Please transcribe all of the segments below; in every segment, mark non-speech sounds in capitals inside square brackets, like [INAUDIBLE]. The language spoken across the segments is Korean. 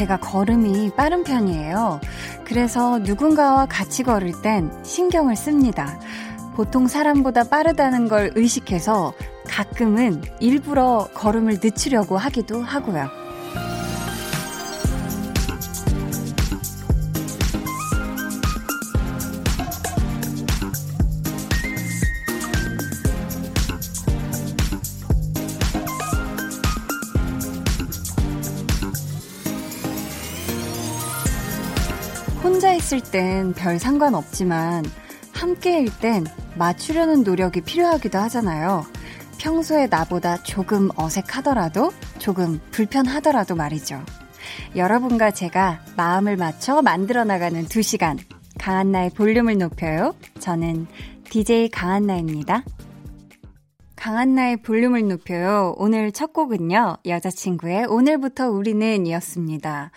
제가 걸음이 빠른 편이에요. 그래서 누군가와 같이 걸을 땐 신경을 씁니다. 보통 사람보다 빠르다는 걸 의식해서 가끔은 일부러 걸음을 늦추려고 하기도 하고요. 있을 땐 별 상관없지만 함께일 땐 맞추려는 노력이 필요하기도 하잖아요. 평소에 나보다 조금 어색하더라도 조금 불편하더라도 말이죠. 여러분과 제가 마음을 맞춰 만들어 나가는 두 시간. 강한나의 볼륨을 높여요. 저는 DJ 강한나입니다. 강한나의 볼륨을 높여요. 오늘 첫 곡은요. 여자친구의 오늘부터 우리는 이었습니다.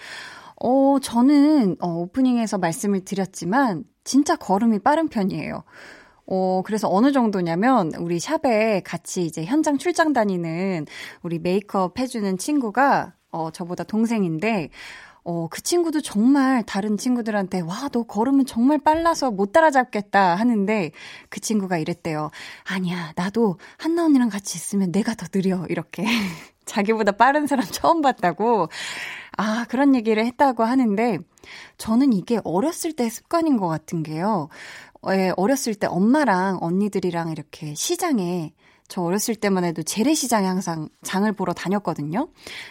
어, 저는 어, 오프닝에서 말씀을 드렸지만 진짜 걸음이 빠른 편이에요. 어, 그래서 어느 정도냐면, 우리 샵에 같이 이제 현장 출장 다니는 우리 메이크업 해주는 친구가, 어, 저보다 동생인데, 어, 그 친구도 정말 다른 친구들한테, 와, 너 걸으면 정말 빨라서 못 따라잡겠다 하는데, 그 친구가 이랬대요. 아니야, 나도 한나 언니랑 같이 있으면 내가 더 느려. 이렇게. [LAUGHS] 자기보다 빠른 사람 처음 봤다고. 아, 그런 얘기를 했다고 하는데, 저는 이게 어렸을 때 습관인 것 같은 게요. 예, 어렸을 때 엄마랑 언니들이랑 이렇게 시장에 저 어렸을 때만 해도 재래시장에 항상 장을 보러 다녔거든요.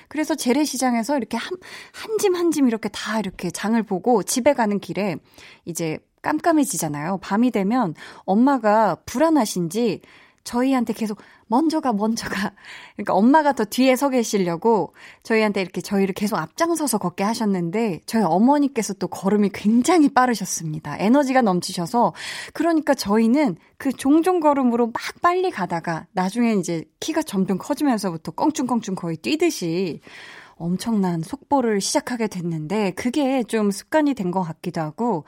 그래서 재래시장에서 이렇게 한, 한 짐 한 짐 이렇게 다 이렇게 장을 보고 집에 가는 길에 이제 깜깜해지잖아요. 밤이 되면 엄마가 불안하신지 저희한테 계속 먼저 가, 먼저 가. [LAUGHS] 그러니까 엄마가 더 뒤에 서 계시려고 저희한테 이렇게 저희를 계속 앞장서서 걷게 하셨는데 저희 어머니께서 또 걸음이 굉장히 빠르셨습니다. 에너지가 넘치셔서 그러니까 저희는 그 종종 걸음으로 막 빨리 가다가 나중에 이제 키가 점점 커지면서부터 껑충껑충 거의 뛰듯이 엄청난 속보를 시작하게 됐는데 그게 좀 습관이 된 것 같기도 하고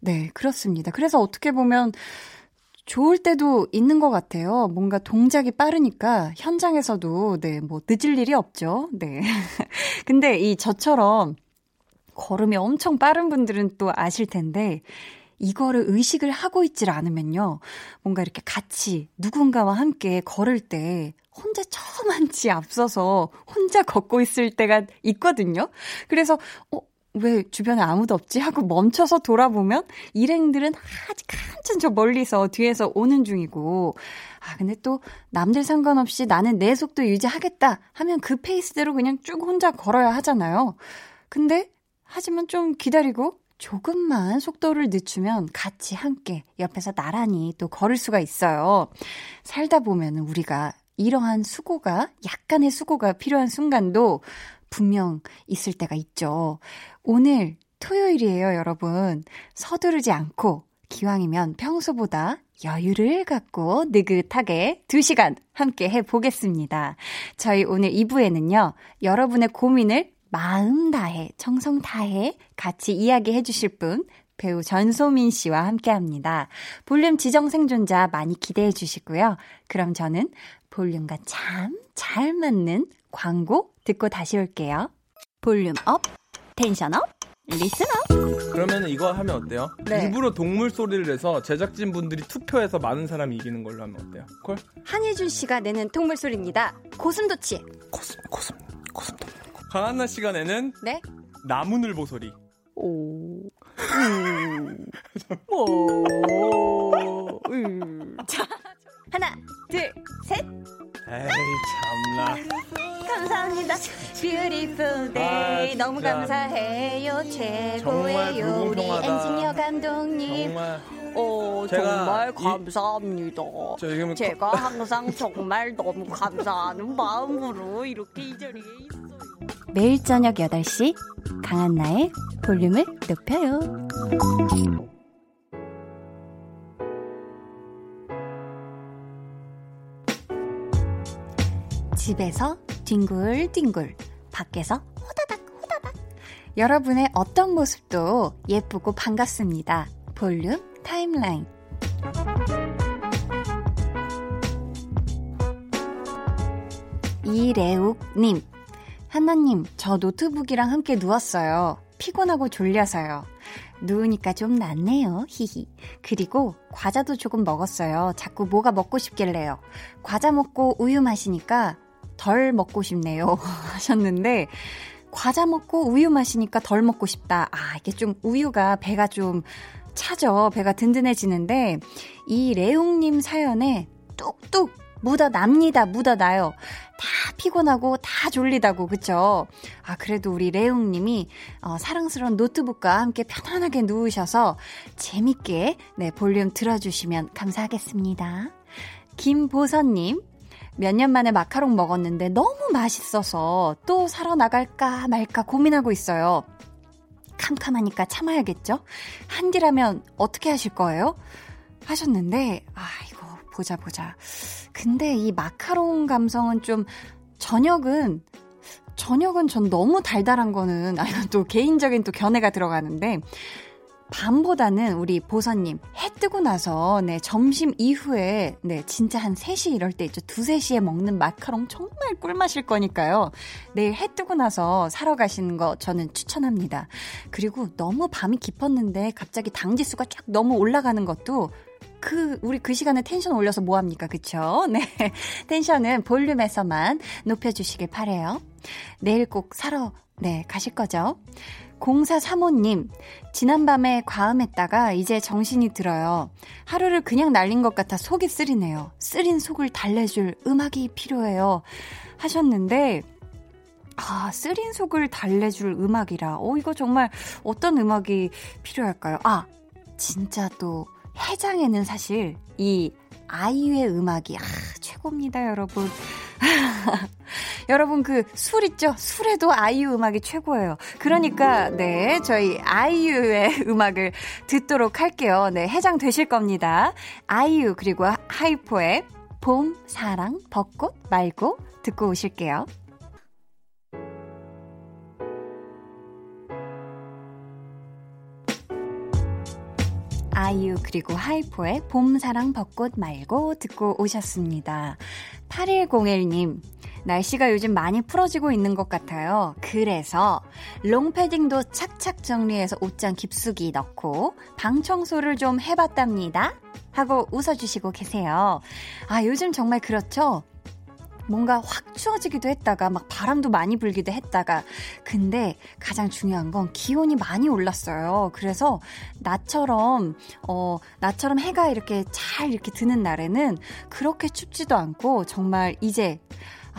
네, 그렇습니다. 그래서 어떻게 보면 좋을 때도 있는 것 같아요. 뭔가 동작이 빠르니까 현장에서도, 네, 뭐 늦을 일이 없죠. 네. [LAUGHS] 근데 이 저처럼 걸음이 엄청 빠른 분들은 또 아실 텐데, 이거를 의식을 하고 있질 않으면요. 뭔가 이렇게 같이 누군가와 함께 걸을 때 혼자 저만치 앞서서 혼자 걷고 있을 때가 있거든요. 그래서, 어, 왜 주변에 아무도 없지? 하고 멈춰서 돌아보면 일행들은 아직 한참 저 멀리서 뒤에서 오는 중이고, 아, 근데 또 남들 상관없이 나는 내 속도 유지하겠다 하면 그 페이스대로 그냥 쭉 혼자 걸어야 하잖아요. 근데, 하지만 좀 기다리고 조금만 속도를 늦추면 같이 함께 옆에서 나란히 또 걸을 수가 있어요. 살다 보면 우리가 이러한 수고가, 약간의 수고가 필요한 순간도 분명 있을 때가 있죠. 오늘 토요일이에요, 여러분. 서두르지 않고 기왕이면 평소보다 여유를 갖고 느긋하게 2시간 함께 해보겠습니다. 저희 오늘 2부에는요, 여러분의 고민을 마음 다해, 정성 다해 같이 이야기해 주실 분, 배우 전소민 씨와 함께 합니다. 볼륨 지정 생존자 많이 기대해 주시고요. 그럼 저는 볼륨과 참 잘 맞는 광고 듣고 다시 올게요. volume up, tension up, listen up. 그러면 이거 하면 어때요? 네. 일부러 동물 소리를 내서 제작진 분들이 투표해서 많은 사람이 이기는 걸로 하면 어때요? call? 한예준 씨가 내는 동물 소리입니다. 고슴도치. 고슴 고슴 고슴도. 강한나 씨가 내는 네. 나무늘보 소리. 오. 음. 오. 음. 자, 하나, 둘, 셋. 에이 참나. 감사합니다. Beautiful day. 아, 너무. 감사해요. 최고예요. 우리. 엔지니어 감독님. 정말 어, 제가 정말 이- 감사합니다. 저 지금 제가 항상 정말 너무 감사하는 마음으로 이렇게 이 자리에 있어요. 매일 저녁 8시 강한나의 볼륨을 높여요. 집에서 뒹굴뒹굴, 밖에서 호다닥 호다닥. 여러분의 어떤 모습도 예쁘고 반갑습니다. 볼륨 타임라인. 이래욱님. 한나님, 저 노트북이랑 함께 누웠어요. 피곤하고 졸려서요. 누우니까 좀 낫네요. 히히. 그리고 과자도 조금 먹었어요. 자꾸 뭐가 먹고 싶길래요. 과자 먹고 우유 마시니까 덜 먹고 싶네요. [LAUGHS] 하셨는데, 과자 먹고 우유 마시니까 덜 먹고 싶다. 아, 이게 좀 우유가 배가 좀 차죠. 배가 든든해지는데, 이 레옹님 사연에 뚝뚝 묻어납니다. 묻어나요. 다 피곤하고 다 졸리다고 그쵸? 아 그래도 우리 레옹님이 어, 사랑스러운 노트북과 함께 편안하게 누우셔서 재밌게 네 볼륨 들어주시면 감사하겠습니다. 김보선님 몇 년 만에 마카롱 먹었는데 너무 맛있어서 또 사러 나갈까 말까 고민하고 있어요. 캄캄하니까 참아야겠죠? 한디라면 어떻게 하실 거예요? 하셨는데, 아, 이거 보자 보자. 근데 이 마카롱 감성은 좀 저녁은 저녁은 전 너무 달달한 거는 [LAUGHS] 아 이건 또 개인적인 또 견해가 들어가는데 밤보다는 우리 보선님 해 뜨고 나서 네 점심 이후에 네 진짜 한 3시 이럴 때 있죠. 2, 3시에 먹는 마카롱 정말 꿀맛일 거니까요. 내일 해 뜨고 나서 사러 가시는 거 저는 추천합니다. 그리고 너무 밤이 깊었는데 갑자기 당지수가 쫙 너무 올라가는 것도 그 우리 그 시간에 텐션 올려서 뭐 합니까? 그쵸? [LAUGHS] 네. 텐션은 볼륨에서만 높여 주시길 바래요. 내일 꼭 사러 네, 가실 거죠? 0435님, 지난밤에 과음했다가 이제 정신이 들어요. 하루를 그냥 날린 것 같아 속이 쓰리네요. 쓰린 속을 달래줄 음악이 필요해요. 하셨는데, 아, 쓰린 속을 달래줄 음악이라. 어, 이거 정말 어떤 음악이 필요할까요? 아, 진짜 또 해장에는 사실 이 아이유의 음악이 아, 최고입니다, 여러분. [LAUGHS] 여러분 그 술 있죠? 술에도 아이유 음악이 최고예요. 그러니까 네, 저희 아이유의 [LAUGHS] 음악을 듣도록 할게요. 네, 해장 되실 겁니다. 아이유 그리고 하이포의 봄, 사랑, 벚꽃 말고 듣고 오실게요. 아이유 그리고 하이포의 봄사랑 벚꽃 말고 듣고 오셨습니다. 8101님, 날씨가 요즘 많이 풀어지고 있는 것 같아요. 그래서 롱패딩도 착착 정리해서 옷장 깊숙이 넣고 방 청소를 좀 해봤답니다. 하고 웃어주시고 계세요. 아, 요즘 정말 그렇죠? 뭔가 확 추워지기도 했다가 막 바람도 많이 불기도 했다가 근데 가장 중요한 건 기온이 많이 올랐어요. 그래서 나처럼 어 나처럼 해가 이렇게 잘 이렇게 드는 날에는 그렇게 춥지도 않고 정말 이제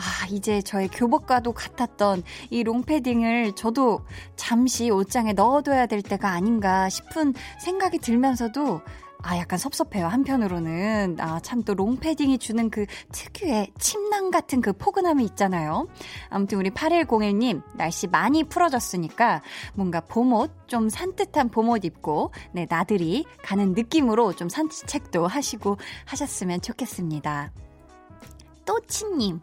아, 이제 저의 교복과도 같았던 이 롱패딩을 저도 잠시 옷장에 넣어둬야 될 때가 아닌가 싶은 생각이 들면서도 아, 약간 섭섭해요. 한편으로는. 아, 참 또 롱패딩이 주는 그 특유의 침낭 같은 그 포근함이 있잖아요. 아무튼 우리 8101님, 날씨 많이 풀어졌으니까 뭔가 봄옷, 좀 산뜻한 봄옷 입고, 네, 나들이 가는 느낌으로 좀 산책도 하시고 하셨으면 좋겠습니다. 또치님.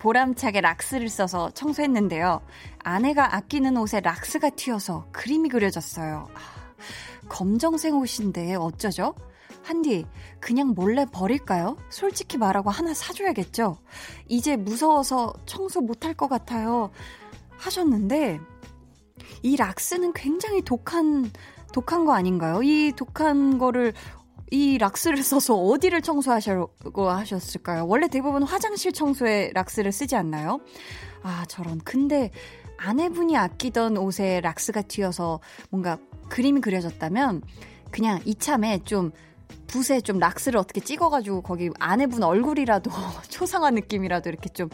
보람차게 락스를 써서 청소했는데요. 아내가 아끼는 옷에 락스가 튀어서 그림이 그려졌어요. 아, 검정색 옷인데 어쩌죠? 한디, 그냥 몰래 버릴까요? 솔직히 말하고 하나 사줘야겠죠? 이제 무서워서 청소 못할 것 같아요. 하셨는데, 이 락스는 굉장히 독한, 독한 거 아닌가요? 이 독한 거를, 이 락스를 써서 어디를 청소하시고 하셨을까요? 원래 대부분 화장실 청소에 락스를 쓰지 않나요? 아, 저런. 근데 아내분이 아끼던 옷에 락스가 튀어서 뭔가 그림이 그려졌다면 그냥 이참에 좀 붓에 좀 락스를 어떻게 찍어가지고 거기 아내분 얼굴이라도 [LAUGHS] 초상화 느낌이라도 이렇게 좀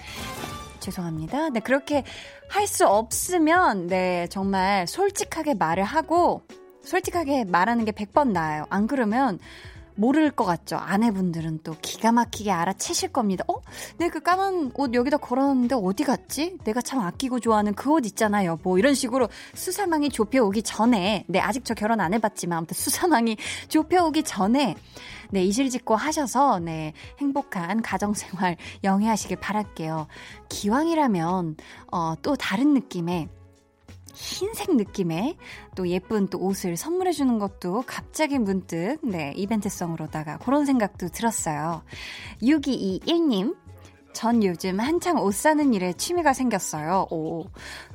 죄송합니다. 네, 그렇게 할 수 없으면, 네, 정말 솔직하게 말을 하고, 솔직하게 말하는 게 100번 나아요. 안 그러면, 모를 것 같죠. 아내분들은 또 기가 막히게 알아채실 겁니다. 어? 내가 그 까만 옷 여기다 걸어놨는데 어디 갔지? 내가 참 아끼고 좋아하는 그 옷 있잖아요. 뭐 이런 식으로 수사망이 좁혀오기 전에, 네, 아직 저 결혼 안 해봤지만, 아무튼 수사망이 [LAUGHS] 좁혀오기 전에, 네, 이실직고 하셔서, 네, 행복한 가정생활 영위하시길 바랄게요. 기왕이라면, 어, 또 다른 느낌의, 흰색 느낌의 또 예쁜 또 옷을 선물해 주는 것도 갑자기 문득 네 이벤트성으로다가 그런 생각도 들었어요. 6221님 전 요즘 한창 옷 사는 일에 취미가 생겼어요. 오.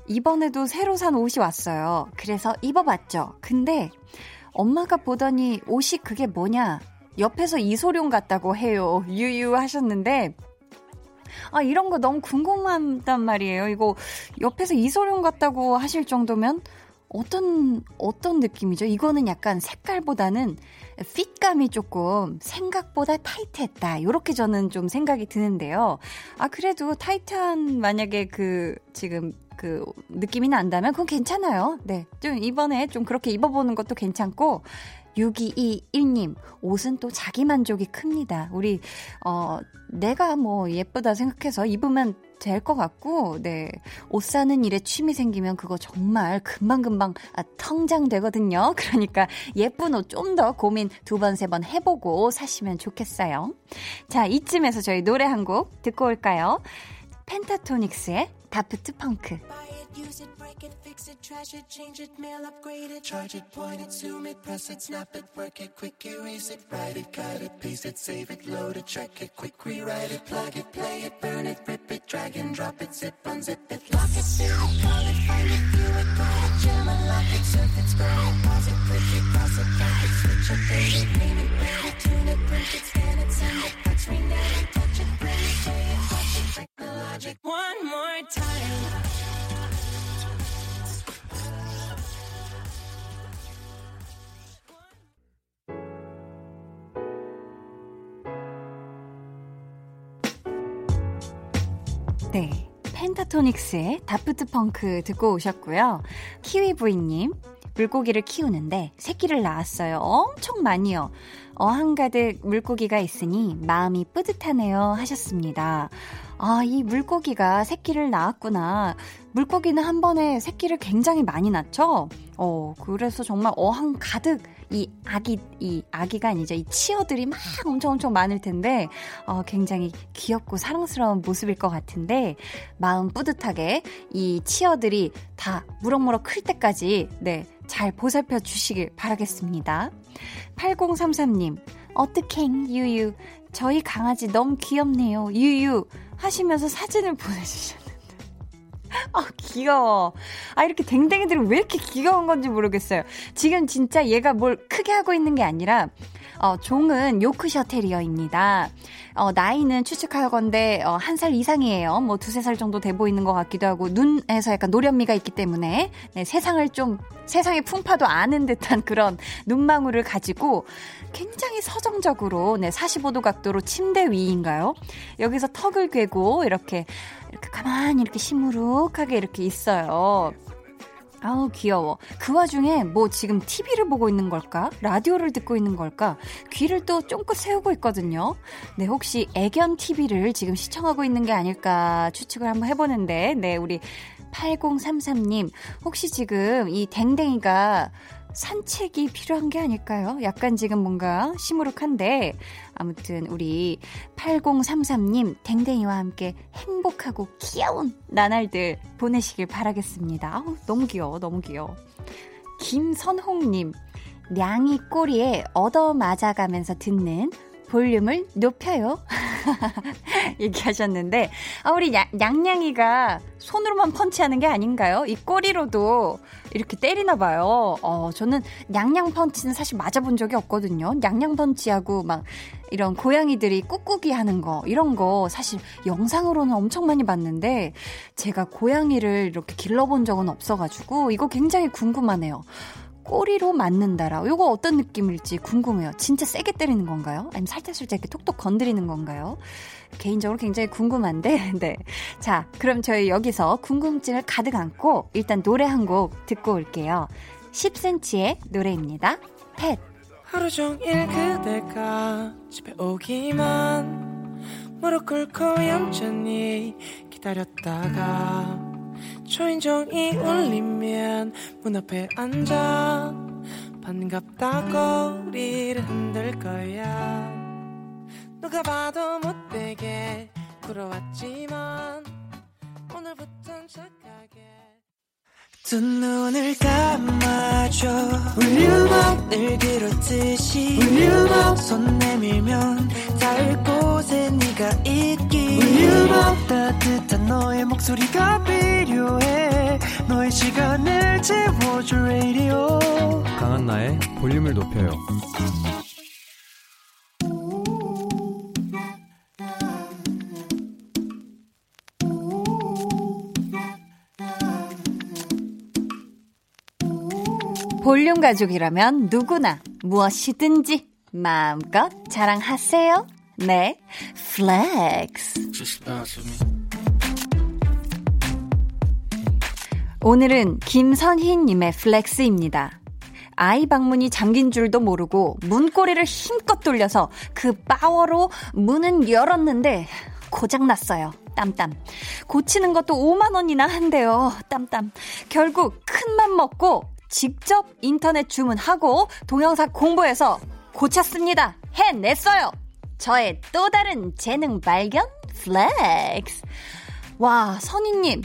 이번에도 새로 산 옷이 왔어요. 그래서 입어봤죠. 근데 엄마가 보더니 옷이 그게 뭐냐? 옆에서 이소룡 같다고 해요. 유유 하셨는데 아, 이런 거 너무 궁금하단 말이에요. 이거 옆에서 이소룡 같다고 하실 정도면 어떤, 어떤 느낌이죠? 이거는 약간 색깔보다는 핏감이 조금 생각보다 타이트했다. 이렇게 저는 좀 생각이 드는데요. 아, 그래도 타이트한 만약에 그, 지금 그 느낌이 난다면 그건 괜찮아요. 네. 좀 이번에 좀 그렇게 입어보는 것도 괜찮고, 6221님, 옷은 또 자기 만족이 큽니다. 우리, 어, 내가 뭐 예쁘다 생각해서 입으면 될 것 같고, 네. 옷 사는 일에 취미 생기면 그거 정말 금방금방 아, 텅장되거든요. [LAUGHS] 그러니까 예쁜 옷 좀 더 고민 두 번, 세 번 해보고 사시면 좋겠어요. 자, 이쯤에서 저희 노래 한 곡 듣고 올까요? 펜타토닉스의 다프트 펑크. It, fix it, trash it, change it, mail, upgrade it, charge it, point it, zoom it, press it, snap it, work it, quick erase it, write it, cut it, paste it, save it, load it, check it, quick rewrite it, plug it, play it, burn it, rip it, drag and drop it, zip, unzip it, lock it, fill it, call it, find it, 펜타토닉스의 다프트 펑크 듣고 오셨고요. 키위부이님, 물고기를 키우는데 새끼를 낳았어요. 엄청 많이요. 어항 가득 물고기가 있으니 마음이 뿌듯하네요. 하셨습니다. 아, 이 물고기가 새끼를 낳았구나. 물고기는 한 번에 새끼를 굉장히 많이 낳죠? 어, 그래서 정말 어항 가득 이 아기, 이 아기가 아니죠. 이 치어들이 막 엄청 엄청 많을 텐데, 어, 굉장히 귀엽고 사랑스러운 모습일 것 같은데, 마음 뿌듯하게 이 치어들이 다 무럭무럭 클 때까지, 네, 잘 보살펴 주시길 바라겠습니다. 8033님, 어떡행, 유유. 저희 강아지 너무 귀엽네요. 유유. 하시면서 사진을 보내주셨네요. 아, 귀여워. 아, 이렇게 댕댕이들은 왜 이렇게 귀여운 건지 모르겠어요. 지금 진짜 얘가 뭘 크게 하고 있는 게 아니라, 어, 종은 요크셔 테리어입니다. 어, 나이는 추측하건데, 어, 한 살 이상이에요. 뭐, 두세 살 정도 돼 보이는 것 같기도 하고, 눈에서 약간 노련미가 있기 때문에, 네, 세상을 좀, 세상의 풍파도 아는 듯한 그런 눈망울을 가지고, 굉장히 서정적으로, 네, 45도 각도로 침대 위인가요? 여기서 턱을 괴고, 이렇게, 이렇게 가만히 이렇게 시무룩하게 이렇게 있어요. 아우 귀여워. 그 와중에 뭐 지금 TV를 보고 있는 걸까? 라디오를 듣고 있는 걸까? 귀를 또 쫑긋 세우고 있거든요. 네, 혹시 애견 TV를 지금 시청하고 있는 게 아닐까 추측을 한번 해보는데, 네, 우리 8033님, 혹시 지금 이 댕댕이가 산책이 필요한 게 아닐까요? 약간 지금 뭔가 시무룩한데 아무튼 우리 8033님 댕댕이와 함께 행복하고 귀여운 나날들 보내시길 바라겠습니다. 아우, 너무 귀여워, 너무 귀여워. 김선홍님, 냥이 꼬리에 얻어 맞아가면서 듣는 볼륨을 높여요. [LAUGHS] 얘기하셨는데, 아, 우리 양, 양양이가 손으로만 펀치하는 게 아닌가요? 이 꼬리로도 이렇게 때리나 봐요. 어, 저는 양양 펀치는 사실 맞아본 적이 없거든요. 양양 펀치하고 막 이런 고양이들이 꾹꾹이 하는 거, 이런 거 사실 영상으로는 엄청 많이 봤는데, 제가 고양이를 이렇게 길러본 적은 없어가지고, 이거 굉장히 궁금하네요. 꼬리로 맞는다라. 요거 어떤 느낌일지 궁금해요. 진짜 세게 때리는 건가요? 아니면 살짝살짝 이렇게 톡톡 건드리는 건가요? 개인적으로 굉장히 궁금한데, [LAUGHS] 네. 자, 그럼 저희 여기서 궁금증을 가득 안고 일단 노래 한 곡 듣고 올게요. 10cm의 노래입니다. 펫. 하루 종일 그대가 집에 오기만 무릎 꿇고 얌전히 기다렸다가 초인종이 울리면 문 앞에 앉아. 반갑다고 우리를 흔들 거야. 누가 봐도 못되게 굴어왔지만 오늘부턴 착하게 두 눈을 감아줘. 울륨업 늘 그렇듯이 울륨업 손 내밀면 닿을 곳에 네가 있기. 우유보 따뜻한 너의 목소리가 필요해. 너의 시간을 채워줄 radio. 강한나의 볼륨을 높여요 볼륨 가족이라면 누구나 무엇이든지 마음껏 자랑하세요. 네, flex. 오늘은 김선희님의 flex입니다. 아이 방문이 잠긴 줄도 모르고 문고리를 힘껏 돌려서 그 파워로 문은 열었는데 고장났어요. 땀땀. 고치는 것도 5만 원이나 한대요. 땀땀. 결국 큰 맘 먹고 직접 인터넷 주문하고 동영상 공부해서 고쳤습니다. 해냈어요. 저의 또 다른 재능 발견 flex. 와, 선희님.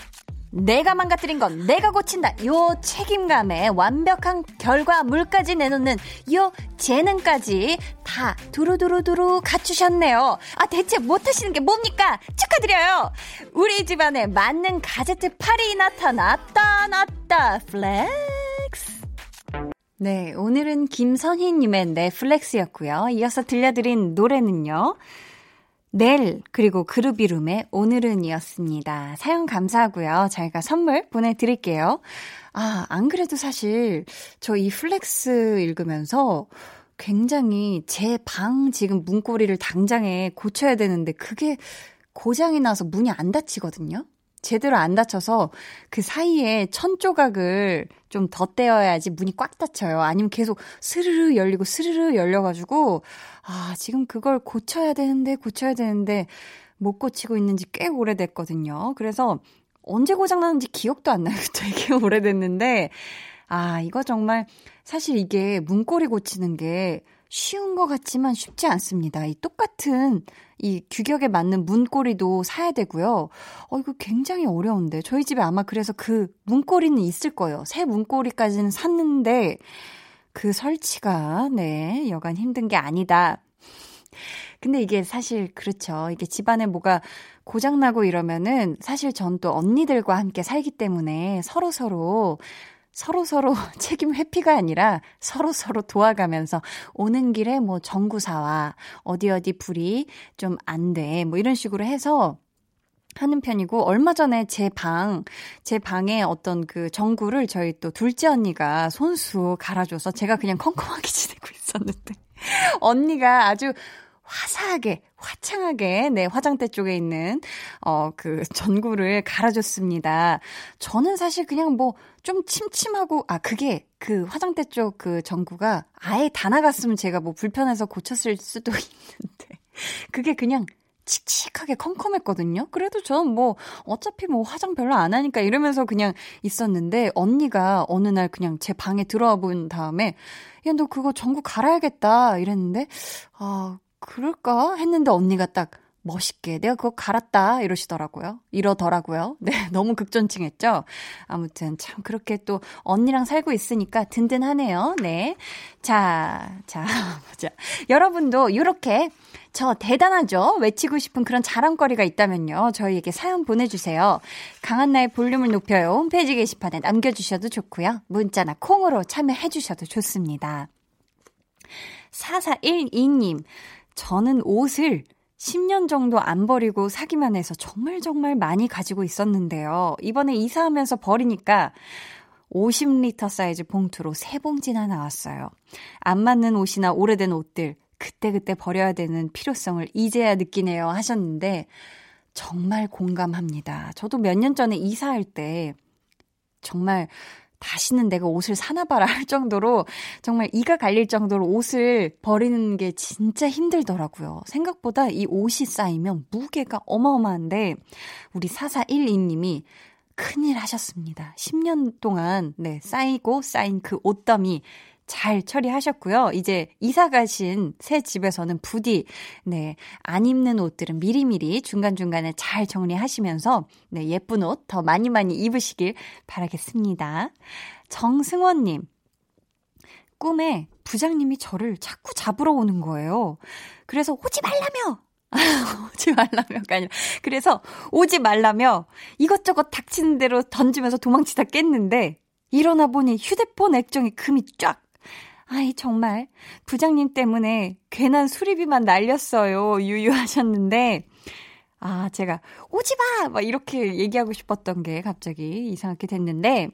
내가 망가뜨린 건 내가 고친다. 요 책임감에 완벽한 결과물까지 내놓는 요 재능까지 다 두루두루두루 갖추셨네요. 아, 대체 못하시는 게 뭡니까? 축하드려요. 우리 집안에 맞는 가제트 팔이 나타났다, 났다. flex. 네, 오늘은 김선희님의 내 flex였고요. 이어서 들려드린 노래는요. 넬 그리고 그루비룸의 오늘은이었습니다. 사연 감사하고요. 저희가 선물 보내드릴게요. 아, 안 그래도 사실 저 이 flex 읽으면서 굉장히 제 방 지금 문고리를 당장에 고쳐야 되는데 그게 고장이 나서 문이 안 닫히거든요. 제대로 안 닫혀서 그 사이에 천 조각을 좀 덧대어야지 문이 꽉 닫혀요. 아니면 계속 스르르 열리고 스르르 열려가지고, 아, 지금 그걸 고쳐야 되는데, 고쳐야 되는데, 못 고치고 있는지 꽤 오래됐거든요. 그래서 언제 고장나는지 기억도 안 나요. [LAUGHS] 되게 오래됐는데, 아, 이거 정말, 사실 이게 문고리 고치는 게 쉬운 것 같지만 쉽지 않습니다. 이 똑같은 이 규격에 맞는 문고리도 사야 되고요. 어, 이거 굉장히 어려운데. 저희 집에 아마 그래서 그 문고리는 있을 거예요. 새 문고리까지는 샀는데 그 설치가, 네, 여간 힘든 게 아니다. 근데 이게 사실 그렇죠. 이게 집안에 뭐가 고장나고 이러면은 사실 전 또 언니들과 함께 살기 때문에 서로서로 서로 서로 [LAUGHS] 책임 회피가 아니라 서로서로 도와가면서 오는 길에 뭐 전구사와 어디 어디 불이 좀 안 돼. 뭐 이런 식으로 해서 하는 편이고 얼마 전에 제 방, 제 방에 어떤 그 전구를 저희 또 둘째 언니가 손수 갈아줘서 제가 그냥 컴컴하게 [LAUGHS] 지내고 있었는데 [LAUGHS] 언니가 아주 화사하게, 화창하게, 네, 화장대 쪽에 있는, 어, 그, 전구를 갈아줬습니다. 저는 사실 그냥 뭐, 좀 침침하고, 아, 그게, 그 화장대 쪽 그 전구가 아예 다 나갔으면 제가 뭐 불편해서 고쳤을 수도 [LAUGHS] 있는데, 그게 그냥 칙칙하게 컴컴했거든요. 그래도 전 뭐 어차피 뭐 화장 별로 안 하니까 이러면서 그냥 있었는데 언니가 어느 날 그냥 제 방에 들어와 본 다음에 야 너 그거 전구 갈아야겠다 이랬는데 아 그럴까 했는데 언니가 딱 멋있게 내가 그거 갈았다 이러시더라고요. 이러더라고요. [LAUGHS] 네, 너무 극존칭했죠. 아무튼 참 그렇게 또 언니랑 살고 있으니까 든든하네요. 네. 자, 자, [LAUGHS] 보자. 여러분도 이렇게 저 대단하죠? 외치고 싶은 그런 자랑거리가 있다면요. 저희에게 사연 보내주세요. 강한나의 볼륨을 높여요. 홈페이지 게시판에 남겨주셔도 좋고요. 문자나 콩으로 참여해주셔도 좋습니다. 4412님, 저는 옷을 10년 정도 안 버리고 사기만 해서 정말 정말 많이 가지고 있었는데요. 이번에 이사하면서 버리니까 50리터 사이즈 봉투로 세 봉지나 나왔어요. 안 맞는 옷이나 오래된 옷들, 그때그때 버려야 되는 필요성을 이제야 느끼네요 하셨는데, 정말 공감합니다. 저도 몇 년 전에 이사할 때, 정말 다시는 내가 옷을 사나 봐라 할 정도로 정말 이가 갈릴 정도로 옷을 버리는 게 진짜 힘들더라고요. 생각보다 이 옷이 쌓이면 무게가 어마어마한데 우리 4412님이 큰일 하셨습니다. 10년 동안 네, 쌓이고 쌓인 그 옷더미 잘 처리하셨고요. 이제 이사 가신 새 집에서는 부디 네, 안 입는 옷들은 미리미리 중간중간에 잘 정리하시면서 네, 예쁜 옷 더 많이 많이 입으시길 바라겠습니다. 정승원 님. 꿈에 부장님이 저를 자꾸 잡으러 오는 거예요. 그래서 오지 말라며! [LAUGHS] 오지 말라며가 아니라. 그래서 오지 말라며 이것저것 닥치는 대로 던지면서 도망치다 깼는데 일어나 보니 휴대폰 액정이 금이 쫙. 아이, 정말. 부장님 때문에 괜한 수리비만 날렸어요. 유유하셨는데. 아, 제가 오지 마! 막 이렇게 얘기하고 싶었던 게 갑자기 이상하게 됐는데.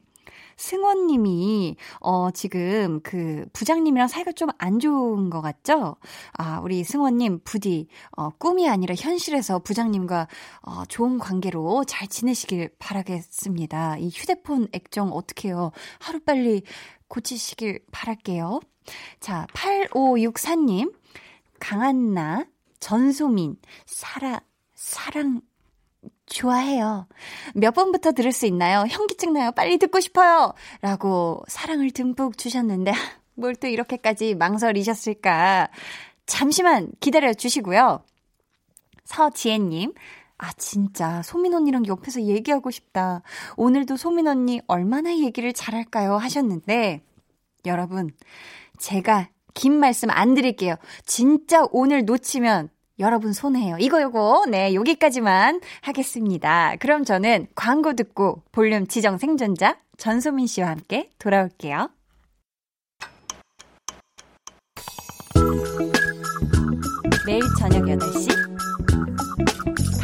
승원님이, 어, 지금 그 부장님이랑 사이가 좀 안 좋은 것 같죠? 아, 우리 승원님, 부디, 어, 꿈이 아니라 현실에서 부장님과, 어, 좋은 관계로 잘 지내시길 바라겠습니다. 이 휴대폰 액정 어떡해요? 하루빨리 고치시길 바랄게요. 자, 8564님, 강한나, 전소민, 사라, 사랑, 좋아해요. 몇 번부터 들을 수 있나요? 현기증 나요. 빨리 듣고 싶어요. 라고 사랑을 듬뿍 주셨는데, [LAUGHS] 뭘 또 이렇게까지 망설이셨을까. 잠시만 기다려 주시고요. 서지혜님, 아, 진짜, 소민 언니랑 옆에서 얘기하고 싶다. 오늘도 소민 언니 얼마나 얘기를 잘할까요? 하셨는데, 여러분, 제가 긴 말씀 안 드릴게요. 진짜 오늘 놓치면 여러분 손해예요. 이거 요거 네 여기까지만 하겠습니다. 그럼 저는 광고 듣고 볼륨 지정 생존자 전소민 씨와 함께 돌아올게요. 매일 저녁 8시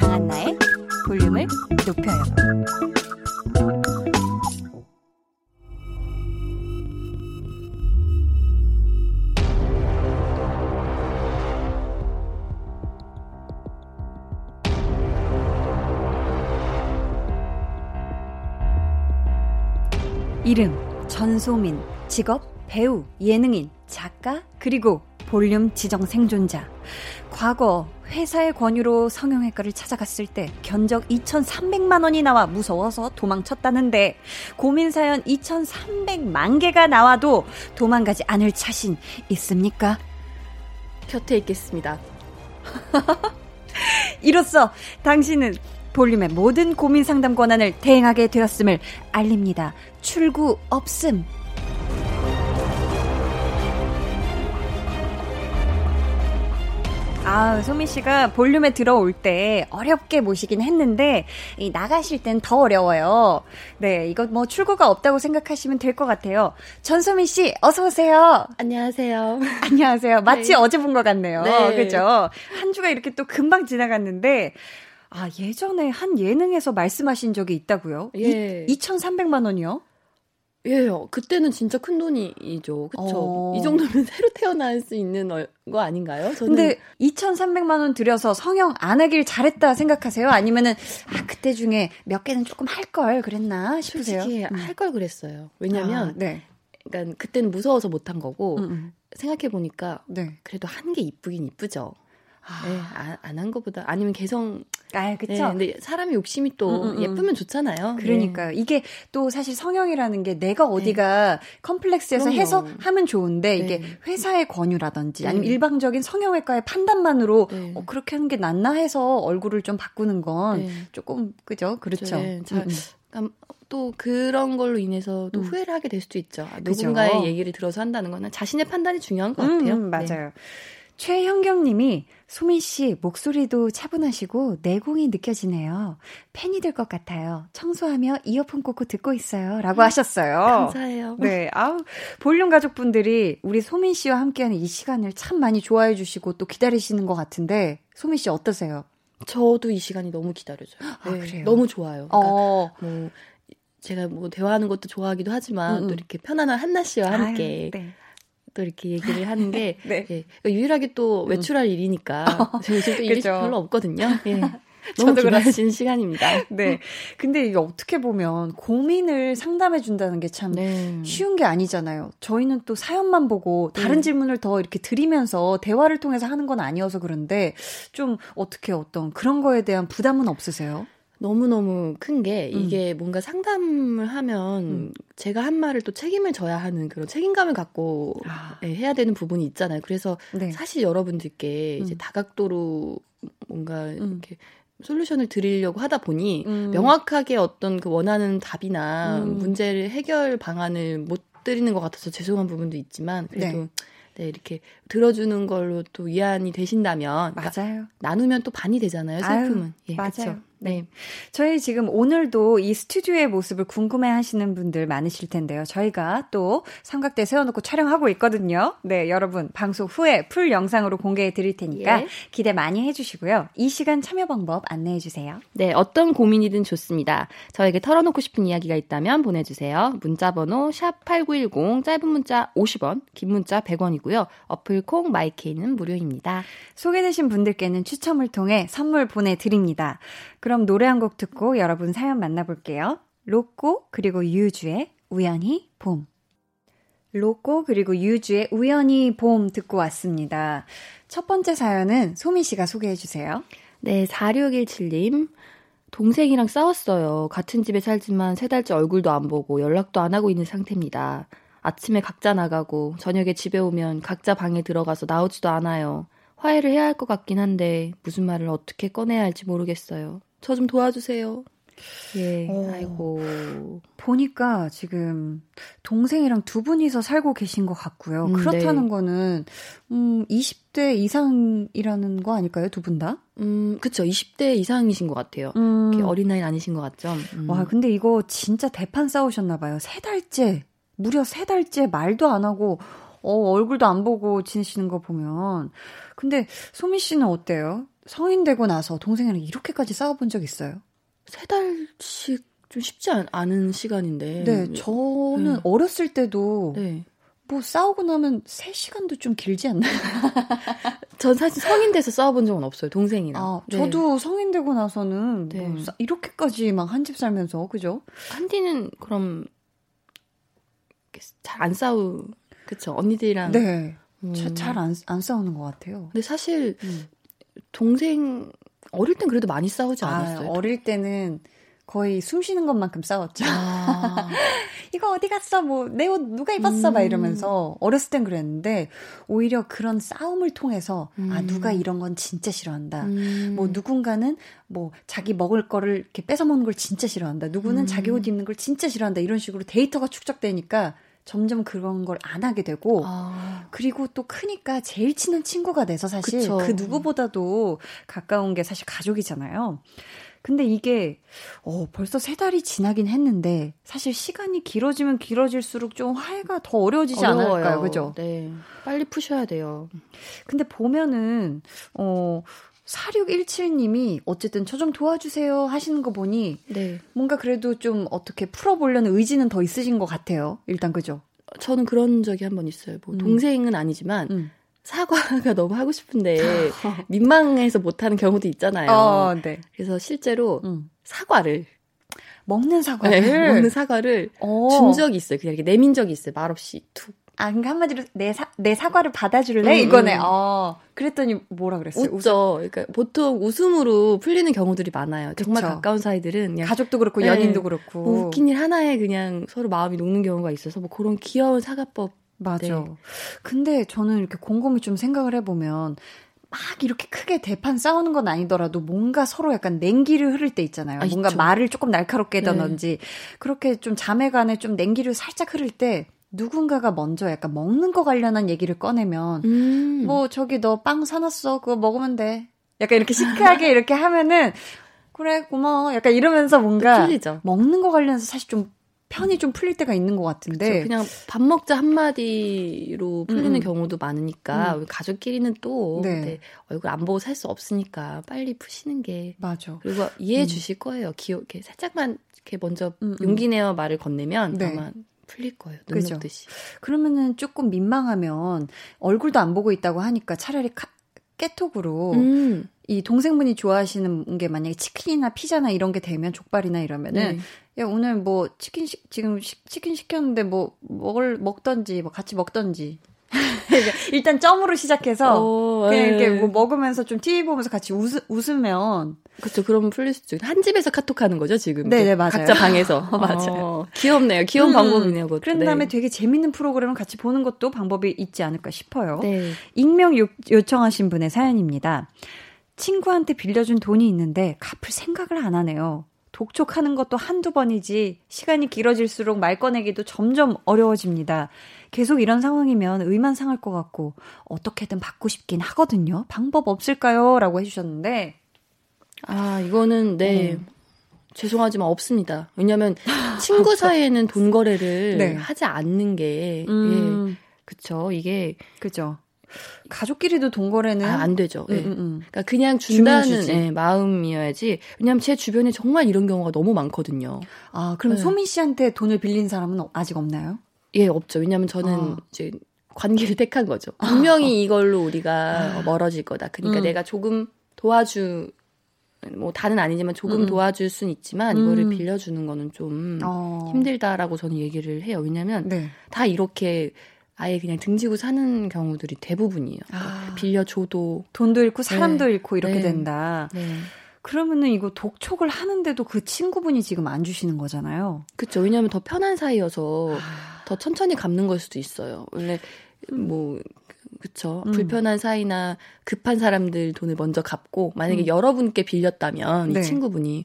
강한나의 볼륨을 높여요. 이름 전소민, 직업 배우, 예능인, 작가, 그리고 볼륨 지정 생존자. 과거 회사의 권유로 성형외과를 찾아갔을 때 견적 2,300만 원이 나와 무서워서 도망쳤다는데 고민 사연 2,300만 개가 나와도 도망가지 않을 자신 있습니까? 곁에 있겠습니다. [LAUGHS] 이로써 당신은 볼륨의 모든 고민 상담 권한을 대행하게 되었음을 알립니다. 출구 없음. 아, 소미 씨가 볼륨에 들어올 때 어렵게 모시긴 했는데, 이 나가실 땐 더 어려워요. 네, 이거 뭐 출구가 없다고 생각하시면 될 것 같아요. 전소미 씨, 어서 오세요. 안녕하세요. [LAUGHS] 안녕하세요. 마치 네. 어제 본 것 같네요. 네. 그죠? 한 주가 이렇게 또 금방 지나갔는데, 아, 예전에 한 예능에서 말씀하신 적이 있다고요? 예. 2,300만 원이요? 예, 그때는 진짜 큰 돈이죠. 그쵸. 어. 이 정도면 [LAUGHS] 새로 태어날 수 있는 어- 거 아닌가요? 저는. 근데 2,300만 원 들여서 성형 안 하길 잘했다 생각하세요? 아니면은 아 그때 중에 몇 개는 조금 할 걸 그랬나 싶으세요? 솔직히 음. 할걸 그랬어요. 왜냐면, 아, 네. 그러니까 그때는 무서워서 못한 거고, 음, 음. 생각해보니까, 네. 그래도 한 게 이쁘긴 이쁘죠. 아, 네, 안한 거보다, 아니면 개성, 아 그쵸. 네, 근데 사람이 욕심이 또 음, 음, 음. 예쁘면 좋잖아요. 그러니까요. 이게 또 사실 성형이라는 게 내가 어디가 컴플렉스에서 그럼요. 해서 하면 좋은데 이게 네. 회사의 권유라든지 네. 아니면 일방적인 성형외과의 판단만으로 네. 어, 그렇게 하는 게 낫나 해서 얼굴을 좀 바꾸는 건 네. 조금 그죠? 그렇죠. 네, 잘- 음, 음. 또 그런 걸로 인해서 또 음. 후회를 하게 될 수도 있죠. 아, 그죠. 누군가의 얘기를 들어서 한다는 거는 자신의 판단이 중요한 것 같아요. 네. 맞아요. 최현경 님이 소민 씨 목소리도 차분하시고 내공이 느껴지네요. 팬이 될 것 같아요. 청소하며 이어폰 꽂고 듣고 있어요. 라고 하셨어요. 감사해요. 네, 아우, 볼륨 가족분들이 우리 소민 씨와 함께하는 이 시간을 참 많이 좋아해 주시고 또 기다리시는 것 같은데, 소민 씨 어떠세요? 저도 이 시간이 너무 기다려져요. 네, 아, 그래요? 너무 좋아요. 그러니까 어, 뭐 제가 뭐 대화하는 것도 좋아하기도 하지만 음, 음. 또 이렇게 편안한 한나 씨와 함께 아유, 네. 또 이렇게 얘기를 하는 게 [LAUGHS] 네. 예, 그러니까 유일하게 또 외출할 일이니까 [LAUGHS] 제가 요즘 또 일이. 별로 없거든요. [LAUGHS] 예. 너무 기다려진 시간입니다. 네. 근데 이게 어떻게 보면 고민을 상담해 준다는 게참 네. 쉬운 게 아니잖아요. 저희는 또 사연만 보고 다른 네. 질문을 더 이렇게 드리면서 대화를 통해서 하는 건 아니어서 그런데 좀 어떻게 어떤 그런 거에 대한 부담은 없으세요? 너무너무 큰게 음. 이게 뭔가 상담을 하면 음. 제가 한 말을 또 책임을 져야 하는 그런 책임감을 갖고 아, 예, 해야 되는 부분이 있잖아요. 그래서 네. 사실 여러분들께 이제 음. 다각도로 뭔가 음. 이렇게 솔루션을 드리려고 하다 보니 음. 명확하게 어떤 그 원하는 답이나 음. 문제를 해결 방안을 못 엎드리는 것 같아서 죄송한 부분도 있지만 그래도 네. 네. 이렇게 들어주는 걸로 또 위안이 되신다면 그러니까 맞아요. 나누면 또 반이 되잖아요. 아유, 슬픔은. 예, 맞아요. 그쵸? 네. 저희 지금 오늘도 이 스튜디오의 모습을 궁금해 하시는 분들 많으실 텐데요. 저희가 또 삼각대 세워놓고 촬영하고 있거든요. 네, 여러분, 방송 후에 풀 영상으로 공개해 드릴 테니까 예. 기대 많이 해주시고요. 이 시간 참여 방법 안내해 주세요. 네, 어떤 고민이든 좋습니다. 저에게 털어놓고 싶은 이야기가 있다면 보내주세요. 문자번호 샵8910, 짧은 문자 50원, 긴 문자 100원이고요. 어플 콩 마이케이는 무료입니다. 소개되신 분들께는 추첨을 통해 선물 보내드립니다. 그럼 노래 한 곡 듣고 여러분 사연 만나볼게요. 로꼬 그리고 유주의 우연히 봄. 로꼬 그리고 유주의 우연히 봄 듣고 왔습니다. 첫 번째 사연은 소미 씨가 소개해 주세요. 네, 4617님. 동생이랑 싸웠어요. 같은 집에 살지만 세 달째 얼굴도 안 보고 연락도 안 하고 있는 상태입니다. 아침에 각자 나가고 저녁에 집에 오면 각자 방에 들어가서 나오지도 않아요. 화해를 해야 할 것 같긴 한데 무슨 말을 어떻게 꺼내야 할지 모르겠어요. 저 좀 도와주세요. 예, 오. 아이고. 보니까 지금 동생이랑 두 분이서 살고 계신 것 같고요. 음, 그렇다는 네. 거는 음 20대 이상이라는 거 아닐까요? 두 분 다? 음, 그쵸. 20대 이상이신 것 같아요. 음. 어린아이는 아니신 것 같죠? 음. 와, 근데 이거 진짜 대판 싸우셨나 봐요. 세 달째, 무려 세 달째 말도 안 하고, 어, 얼굴도 안 보고 지내시는 거 보면. 근데 소미 씨는 어때요? 성인 되고 나서 동생이랑 이렇게까지 싸워본 적 있어요? 세 달씩 좀 쉽지 않, 않은 시간인데. 네, 저는 음. 어렸을 때도 네. 뭐 싸우고 나면 3시간도 좀 길지 않나요? [LAUGHS] 전 사실 성인 돼서 싸워본 적은 없어요, 동생이랑. 아, 네. 저도 성인 되고 나서는 네. 뭐 싸- 이렇게까지 막 한 집 살면서, 그죠? 한디는 그럼 잘 안 싸우, 그쵸. 언니들이랑. 네. 음. 잘안 안 싸우는 것 같아요. 근데 사실 음. 동생, 어릴 땐 그래도 많이 싸우지 아, 않았어요? 어릴 때는 거의 숨 쉬는 것만큼 싸웠죠. 아, [LAUGHS] 이거 어디 갔어? 뭐, 내 옷 누가 입었어? 막 음. 이러면서 어렸을 땐 그랬는데, 오히려 그런 싸움을 통해서, 아, 음. 누가 이런 건 진짜 싫어한다. 음. 뭐, 누군가는 뭐, 자기 먹을 거를 이렇게 뺏어먹는 걸 진짜 싫어한다. 누구는 음. 자기 옷 입는 걸 진짜 싫어한다. 이런 식으로 데이터가 축적되니까 점점 그런 걸 안 하게 되고, 아, 그리고 또 크니까 제일 친한 친구가 돼서 사실 그쵸. 그 누구보다도 가까운 게 사실 가족이잖아요. 근데 이게 어 벌써 세 달이 지나긴 했는데 사실 시간이 길어지면 길어질수록 좀 화해가 더 어려워지지 어려워요. 않을까요? 그죠? 네. 빨리 푸셔야 돼요. 근데 보면은 어 4617님이 어쨌든 저 좀 도와주세요 하시는 거 보니 네. 뭔가 그래도 좀 어떻게 풀어보려는 의지는 더 있으신 것 같아요. 일단 그죠? 저는 그런 적이 한 번 있어요. 뭐 음. 동생은 아니지만 음. 사과가 [LAUGHS] 너무 하고 싶은데 [LAUGHS] 민망해서 못하는 경우도 있잖아요. 어, 네. 그래서 실제로 음. 사과를 먹는 사과를 네, [LAUGHS] 먹는 사과를 어. 준 적이 있어요. 그냥 이렇게 내민 적이 있어요. 말없이 툭 아, 그러니까 한마디로 내, 사, 내 사과를 받아줄래? 음, 이거네. 음. 어. 그랬더니 뭐라 그랬어요? 웃죠. 그러니까 보통 웃음으로 풀리는 경우들이 많아요. 정말 그쵸. 가까운 사이들은 가족도 그렇고 네. 연인도 그렇고. 뭐 웃긴 일 하나에 그냥 서로 마음이 녹는 경우가 있어서 뭐 그런 귀여운 사과법 맞아. 네. 근데 저는 이렇게 곰곰이 좀 생각을 해보면 막 이렇게 크게 대판 싸우는 건 아니더라도 뭔가 서로 약간 냉기를 흐를 때 있잖아요. 아, 뭔가 있죠. 말을 조금 날카롭게 네. 하던지 그렇게 좀 자매 간에 좀 냉기를 살짝 흐를 때 누군가가 먼저 약간 먹는 거 관련한 얘기를 꺼내면 음. 뭐 저기 너 빵 사놨어 그거 먹으면 돼 약간 이렇게 시크하게 이렇게 하면은 그래 고마워 약간 이러면서 뭔가. 먹는 거 관련해서 사실 좀 편이 좀 풀릴 때가 있는 것 같은데 그렇죠. 그냥 밥 먹자 한마디로 풀리는 음. 경우도 많으니까 가족끼리는 또 네. 네, 얼굴 안 보고 살 수 없으니까 빨리 푸시는 게 맞아 그리고 이해해 음. 주실 거예요. 기어 이렇게 살짝만 이렇게 먼저 음, 음. 용기 내어 말을 건네면 네. 아마 풀릴 거예요. 눈 그죠. 녹듯이. 그러면은 조금 민망하면 얼굴도 안 보고 있다고 하니까 차라리 카, 깨톡으로 음. 이 동생분이 좋아하시는 게 만약에 치킨이나 피자나 이런 게 되면 족발이나 이러면은 네. 야 오늘 뭐 치킨 시, 지금 시, 치킨 시켰는데 뭐 먹을 먹던지 뭐 같이 먹던지 [LAUGHS] 일단 점으로 시작해서 어, 그냥 예. 이렇게 뭐 먹으면서 좀 TV 보면서 같이 웃, 웃으면 그렇죠. 그러면 풀릴 수 있죠. 한 집에서 카톡하는 거죠 지금. 네네, 맞아요. 각자 방에서. [LAUGHS] 맞아요. 어, 귀엽네요. 귀여운 음, 방법이네요. 그것도. 그런 네. 다음에 되게 재밌는 프로그램을 같이 보는 것도 방법이 있지 않을까 싶어요. 네. 익명 요, 요청하신 분의 사연입니다. 친구한테 빌려준 돈이 있는데 갚을 생각을 안 하네요. 독촉하는 것도 한두 번이지 시간이 길어질수록 말 꺼내기도 점점 어려워집니다. 계속 이런 상황이면 의만 상할 것 같고 어떻게든 받고 싶긴 하거든요. 방법 없을까요? 라고 해주셨는데 아, 이거는, 네. 음. 죄송하지만 없습니다. 왜냐면, 친구 사이에는 돈 거래를 네. 하지 않는 게, 음. 예. 그쵸. 이게. 그죠. 가족끼리도 돈 거래는 아, 안 되죠. 음, 예. 음, 음. 그러니까 그냥 준다는 예, 마음이어야지. 왜냐면 제 주변에 정말 이런 경우가 너무 많거든요. 아, 그럼 네. 소민 씨한테 돈을 빌린 사람은 아직 없나요? 예, 없죠. 왜냐면 저는 아. 이제 관계를 [LAUGHS] 택한 거죠. 분명히 아. 이걸로 우리가 아. 멀어질 거다. 그러니까 음. 내가 조금 도와주 뭐 다는 아니지만 조금 음. 도와줄 순 있지만 이거를 음. 빌려주는 거는 좀 어. 힘들다라고 저는 얘기를 해요. 왜냐면 네. 다 이렇게 아예 그냥 등지고 사는 경우들이 대부분이에요. 아. 빌려줘도 돈도 잃고 사람도 네. 잃고 이렇게 네. 된다. 네. 그러면은 이거 독촉을 하는데도 그 친구분이 지금 안 주시는 거잖아요. 그렇죠. 왜냐하면 더 편한 사이여서 아. 더 천천히 갚는 걸 수도 있어요. 원래 뭐 그쵸. 음. 불편한 사이나 급한 사람들 돈을 먼저 갚고 만약에 음. 여러분께 빌렸다면 네. 이 친구분이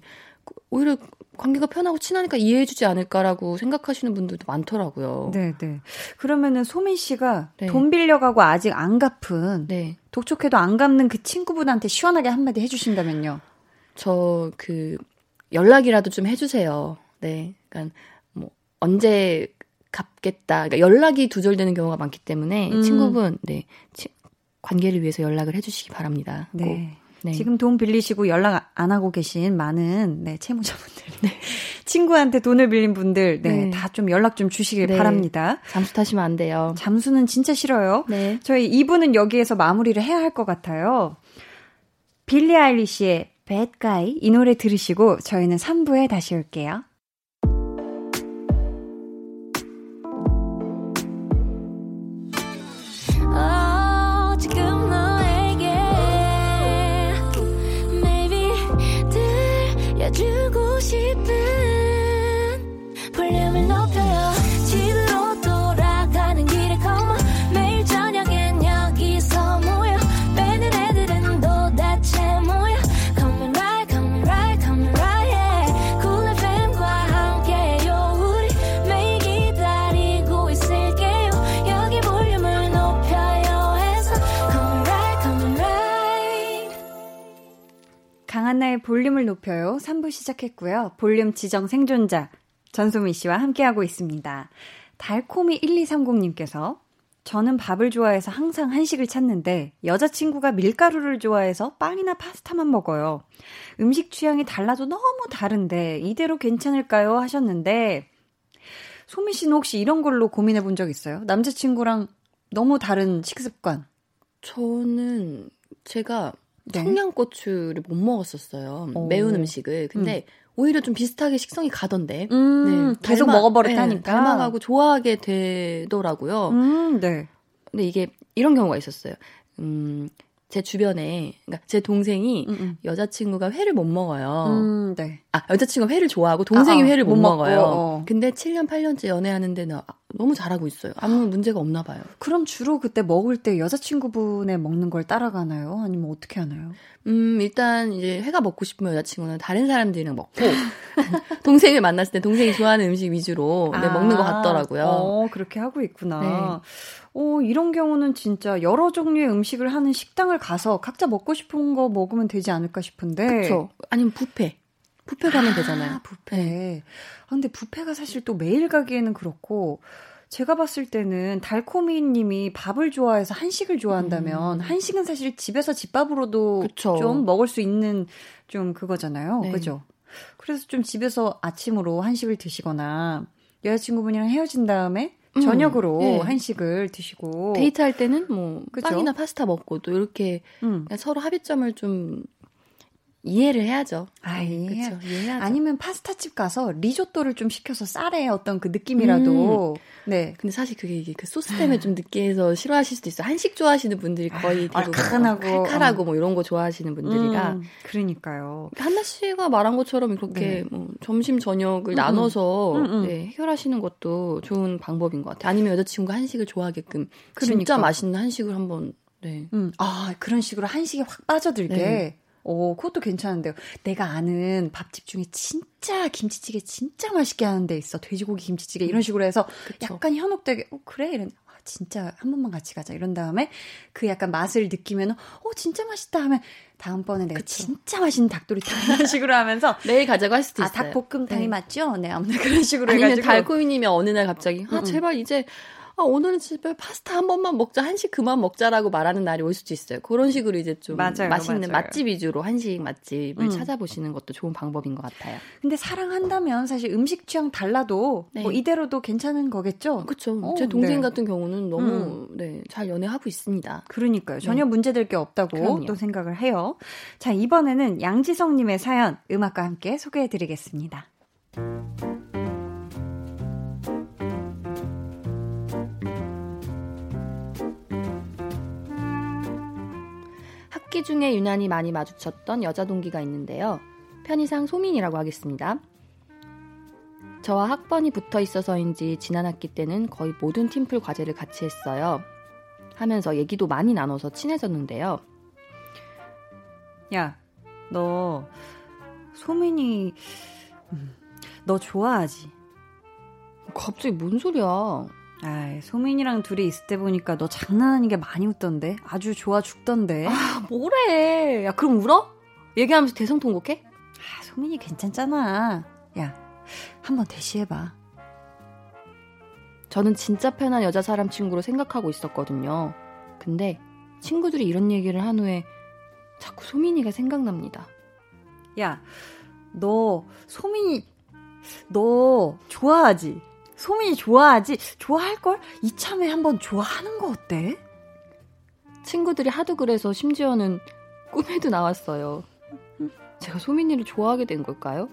오히려 관계가 편하고 친하니까 이해해주지 않을까라고 생각하시는 분들도 많더라고요. 네, 네. 그러면은 소민 씨가 네. 돈 빌려가고 아직 안 갚은 네. 독촉해도 안 갚는 그 친구분한테 시원하게 한마디 해주신다면요. 저 그 연락이라도 좀 해주세요. 네, 그러니까 뭐 언제 갚겠다. 그러니까 연락이 두절되는 경우가 많기 때문에 음. 친구분 네 치, 관계를 위해서 연락을 해주시기 바랍니다. 네. 네. 지금 돈 빌리시고 연락 안 하고 계신 많은 네, 채무자분들, 네. 친구한테 돈을 빌린 분들, 네, 네. 다 좀 연락 좀 주시길 네. 바랍니다. 잠수 타시면 안 돼요. 잠수는 진짜 싫어요. 네. 저희 2부는 여기에서 마무리를 해야 할 것 같아요. 빌리 아일리시의 Bad Guy 이 노래 들으시고 저희는 3부에 다시 올게요. 강한나의 볼륨을 높여요. 3부 시작했고요. 볼륨 지정 생존자 전소민 씨와 함께하고 있습니다. 달콤이 1230님께서 저는 밥을 좋아해서 항상 한식을 찾는데 여자친구가 밀가루를 좋아해서 빵이나 파스타만 먹어요. 음식 취향이 달라도 너무 다른데 이대로 괜찮을까요? 하셨는데 소민 씨는 혹시 이런 걸로 고민해 본 적 있어요? 남자친구랑 너무 다른 식습관. 저는 제가 네. 청양고추를 못 먹었었어요. 오. 매운 음식을. 근데 음. 오히려 좀 비슷하게 식성이 가던데. 음, 네, 계속 먹어버렸다니까. 네, 닮아가고 좋아하게 되더라고요. 음, 네. 근데 이게 이런 경우가 있었어요. 음, 제 주변에, 그러니까 제 동생이 음음. 음. 여자친구가 회를 못 먹어요. 음, 네. 아, 여자친구가 회를 좋아하고 동생이 아, 아 회를 못, 못 먹어요. 어. 근데 7년, 8년째 연애하는 데는 너무 잘하고 있어요. 아무 문제가 없나 봐요. 그럼 주로 그때 먹을 때 여자친구분의 먹는 걸 따라가나요? 아니면 어떻게 하나요? 음, 일단 이제 회가 먹고 싶으면 여자친구는 다른 사람들이랑 먹고 [LAUGHS] 동생을 만났을 때 동생이 좋아하는 음식 위주로 네, 아, 먹는 것 같더라고요. 어, 그렇게 하고 있구나. 네. 어, 이런 경우는 진짜 여러 종류의 음식을 하는 식당을 가서 각자 먹고 싶은 거 먹으면 되지 않을까 싶은데. 그렇죠. 아니면 뷔페. 뷔페 가면 아, 되잖아요. 뷔페. 네. 아, 근데 뷔페가 사실 또 매일 가기에는 그렇고 제가 봤을 때는 달코미 님이 밥을 좋아해서 한식을 좋아한다면 음. 한식은 사실 집에서 집밥으로도 그쵸. 좀 먹을 수 있는 좀 그거잖아요. 네. 그죠? 그래서 좀 집에서 아침으로 한식을 드시거나 여자친구분이랑 헤어진 다음에 음, 저녁으로 네. 한식을 드시고 데이트할 때는 뭐 그쵸? 빵이나 파스타 먹고 또 이렇게 음. 서로 합의점을 좀 이해를 해야죠. 아, 네, 그렇죠. 이해해야죠. 아니면 파스타집 가서 리조또를 좀 시켜서 쌀에 어떤 그 느낌이라도. 음. 네. 근데 사실 그게 이게 그 소스 때문에 좀 느끼해서 싫어하실 수도 있어요. 한식 좋아하시는 분들이 거의 아, 대부분 아, 칼칼하고 뭐 이런 거 좋아하시는 분들이라. 음, 그러니까요. 한나 씨가 말한 것처럼 이렇게 네. 뭐 점심 저녁을 음, 음. 나눠서 음, 음, 네, 해결하시는 것도 좋은 방법인 것 같아요. 아니면 여자친구가 한식을 좋아하게끔 그러니까. 진짜 맛있는 한식을 한번 네. 아 그런 식으로 한식에 확 빠져들게. 네. 오, 그것도 괜찮은데요. 내가 아는 밥집 중에 진짜 김치찌개 진짜 맛있게 하는 데 있어. 돼지고기 김치찌개 이런 식으로 해서 그쵸. 약간 현혹되게, 어, 그래? 이런, 아, 진짜 한 번만 같이 가자. 이런 다음에 그 약간 맛을 느끼면, 어, 진짜 맛있다 하면 다음번에 내가 그쵸. 진짜 맛있는 닭도리탕 이런 [LAUGHS] 식으로 하면서 매일 가자고 할 수도 아, 있어요. 닭볶음탕이 네. 맞죠? 네, 아무튼 그런 식으로 아니면 해가지고. 달코이님이 어느 날 갑자기 아 음, 음. 제발 이제 아, 오늘은 집에 파스타 한 번만 먹자 한식 그만 먹자라고 말하는 날이 올 수도 있어요. 그런 식으로 이제 좀 맞아요, 맛있는 맞아요. 맛집 위주로 한식 맛집을 음. 찾아보시는 것도 좋은 방법인 것 같아요. 근데 사랑한다면 사실 음식 취향 달라도 네. 뭐 이대로도 괜찮은 거겠죠? 그렇죠. 어, 제 동생 네. 같은 경우는 너무 네, 잘 연애하고 있습니다. 그러니까요. 전혀 문제될 게 없다고 네. 그럼요. 또 생각을 해요. 자, 이번에는 양지성님의 사연 음악과 함께 소개해드리겠습니다. 학기 중에 유난히 많이 마주쳤던 여자 동기가 있는데요. 편의상 소민이라고 하겠습니다. 저와 학번이 붙어 있어서인지 지난 학기 때는 거의 모든 팀플 과제를 같이 했어요. 하면서 얘기도 많이 나눠서 친해졌는데요. 야, 너 소민이 음, 너 좋아하지? 갑자기 뭔 소리야? 아, 소민이랑 둘이 있을 때 보니까 너 장난 아니게 많이 웃던데. 아주 좋아 죽던데. 아, 아, 뭐래? 야, 그럼 울어? 얘기하면서 대성통곡해? 소민이 괜찮잖아. 야, 한번 대시해봐. 저는 진짜 편한 여자 사람 친구로 생각하고 있었거든요. 근데 친구들이 이런 얘기를 한 후에 자꾸 소민이가 생각납니다. 야, 너 소민이 너 좋아하지? 소민이 좋아하지? 좋아할걸? 이참에 한번 좋아하는 거 어때? 친구들이 하도 그래서 심지어는 꿈에도 나왔어요. 제가 소민이를 좋아하게 된 걸까요?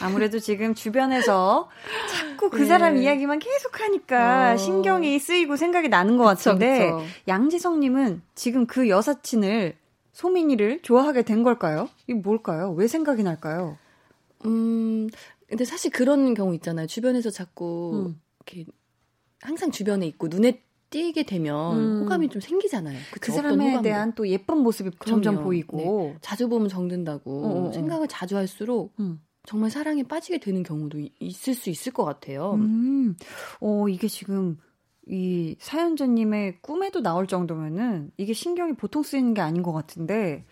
아무래도 지금 주변에서 자꾸 그 네. 사람 이야기만 계속 하니까 어. 신경이 쓰이고 생각이 나는 것 같은데 양지성님은 지금 그 여사친을 소민이를 좋아하게 된 걸까요? 이게 뭘까요? 왜 생각이 날까요? 음, 근데 사실 그런 경우 있잖아요. 주변에서 자꾸 음. 이렇게 항상 주변에 있고 눈에 띄게 되면 음. 호감이 좀 생기잖아요. 그 그쵸? 어떤 사람에. 대한 또 예쁜 모습이 점점 그럼요. 보이고. 자주 보면 정든다고 어, 어, 어. 생각을 자주 할수록 음. 정말 사랑에 빠지게 되는 경우도 이- 있을 수 있을 것 같아요. 음, 어, 이게 지금 이 사연자님의 꿈에도 나올 정도면은 이게 신경이 보통 쓰이는 게 아닌 것 같은데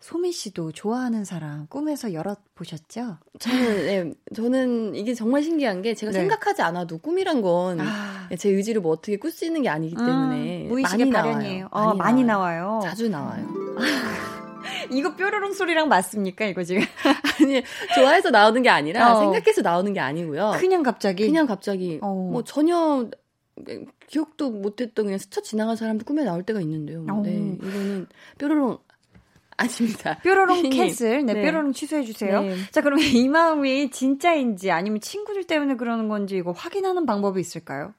소민 씨도 좋아하는 사람 꿈에서 열어 보셨죠? 저는 네, 저는 이게 정말 신기한 게 제가 네. 생각하지 않아도 꿈이란 건 아, 제 의지를 뭐 어떻게 꿀 수 있는 게 아니기 때문에 음, 무의식의 많이 발현이에요. 나와요. 어, 많이 나와요. 자주 나와요. [LAUGHS] 이거 뾰로롱 소리랑 맞습니까? 이거 지금 [LAUGHS] 아니 좋아해서 나오는 게 아니라 어. 생각해서 나오는 게 아니고요. 그냥 갑자기 그냥 갑자기 어. 뭐 전혀 기억도 못했던 그냥 스쳐 지나간 사람도 꿈에 나올 때가 있는데요. 어. 네, 이거는 뾰로롱 아닙니다. [LAUGHS] 뾰로롱. 캔슬, 네, 네. 뾰로롱 취소해 주세요. 네. 자, 그러면 이 마음이 진짜인지 아니면 친구들 때문에 그러는 건지 이거 확인하는 방법이 있을까요?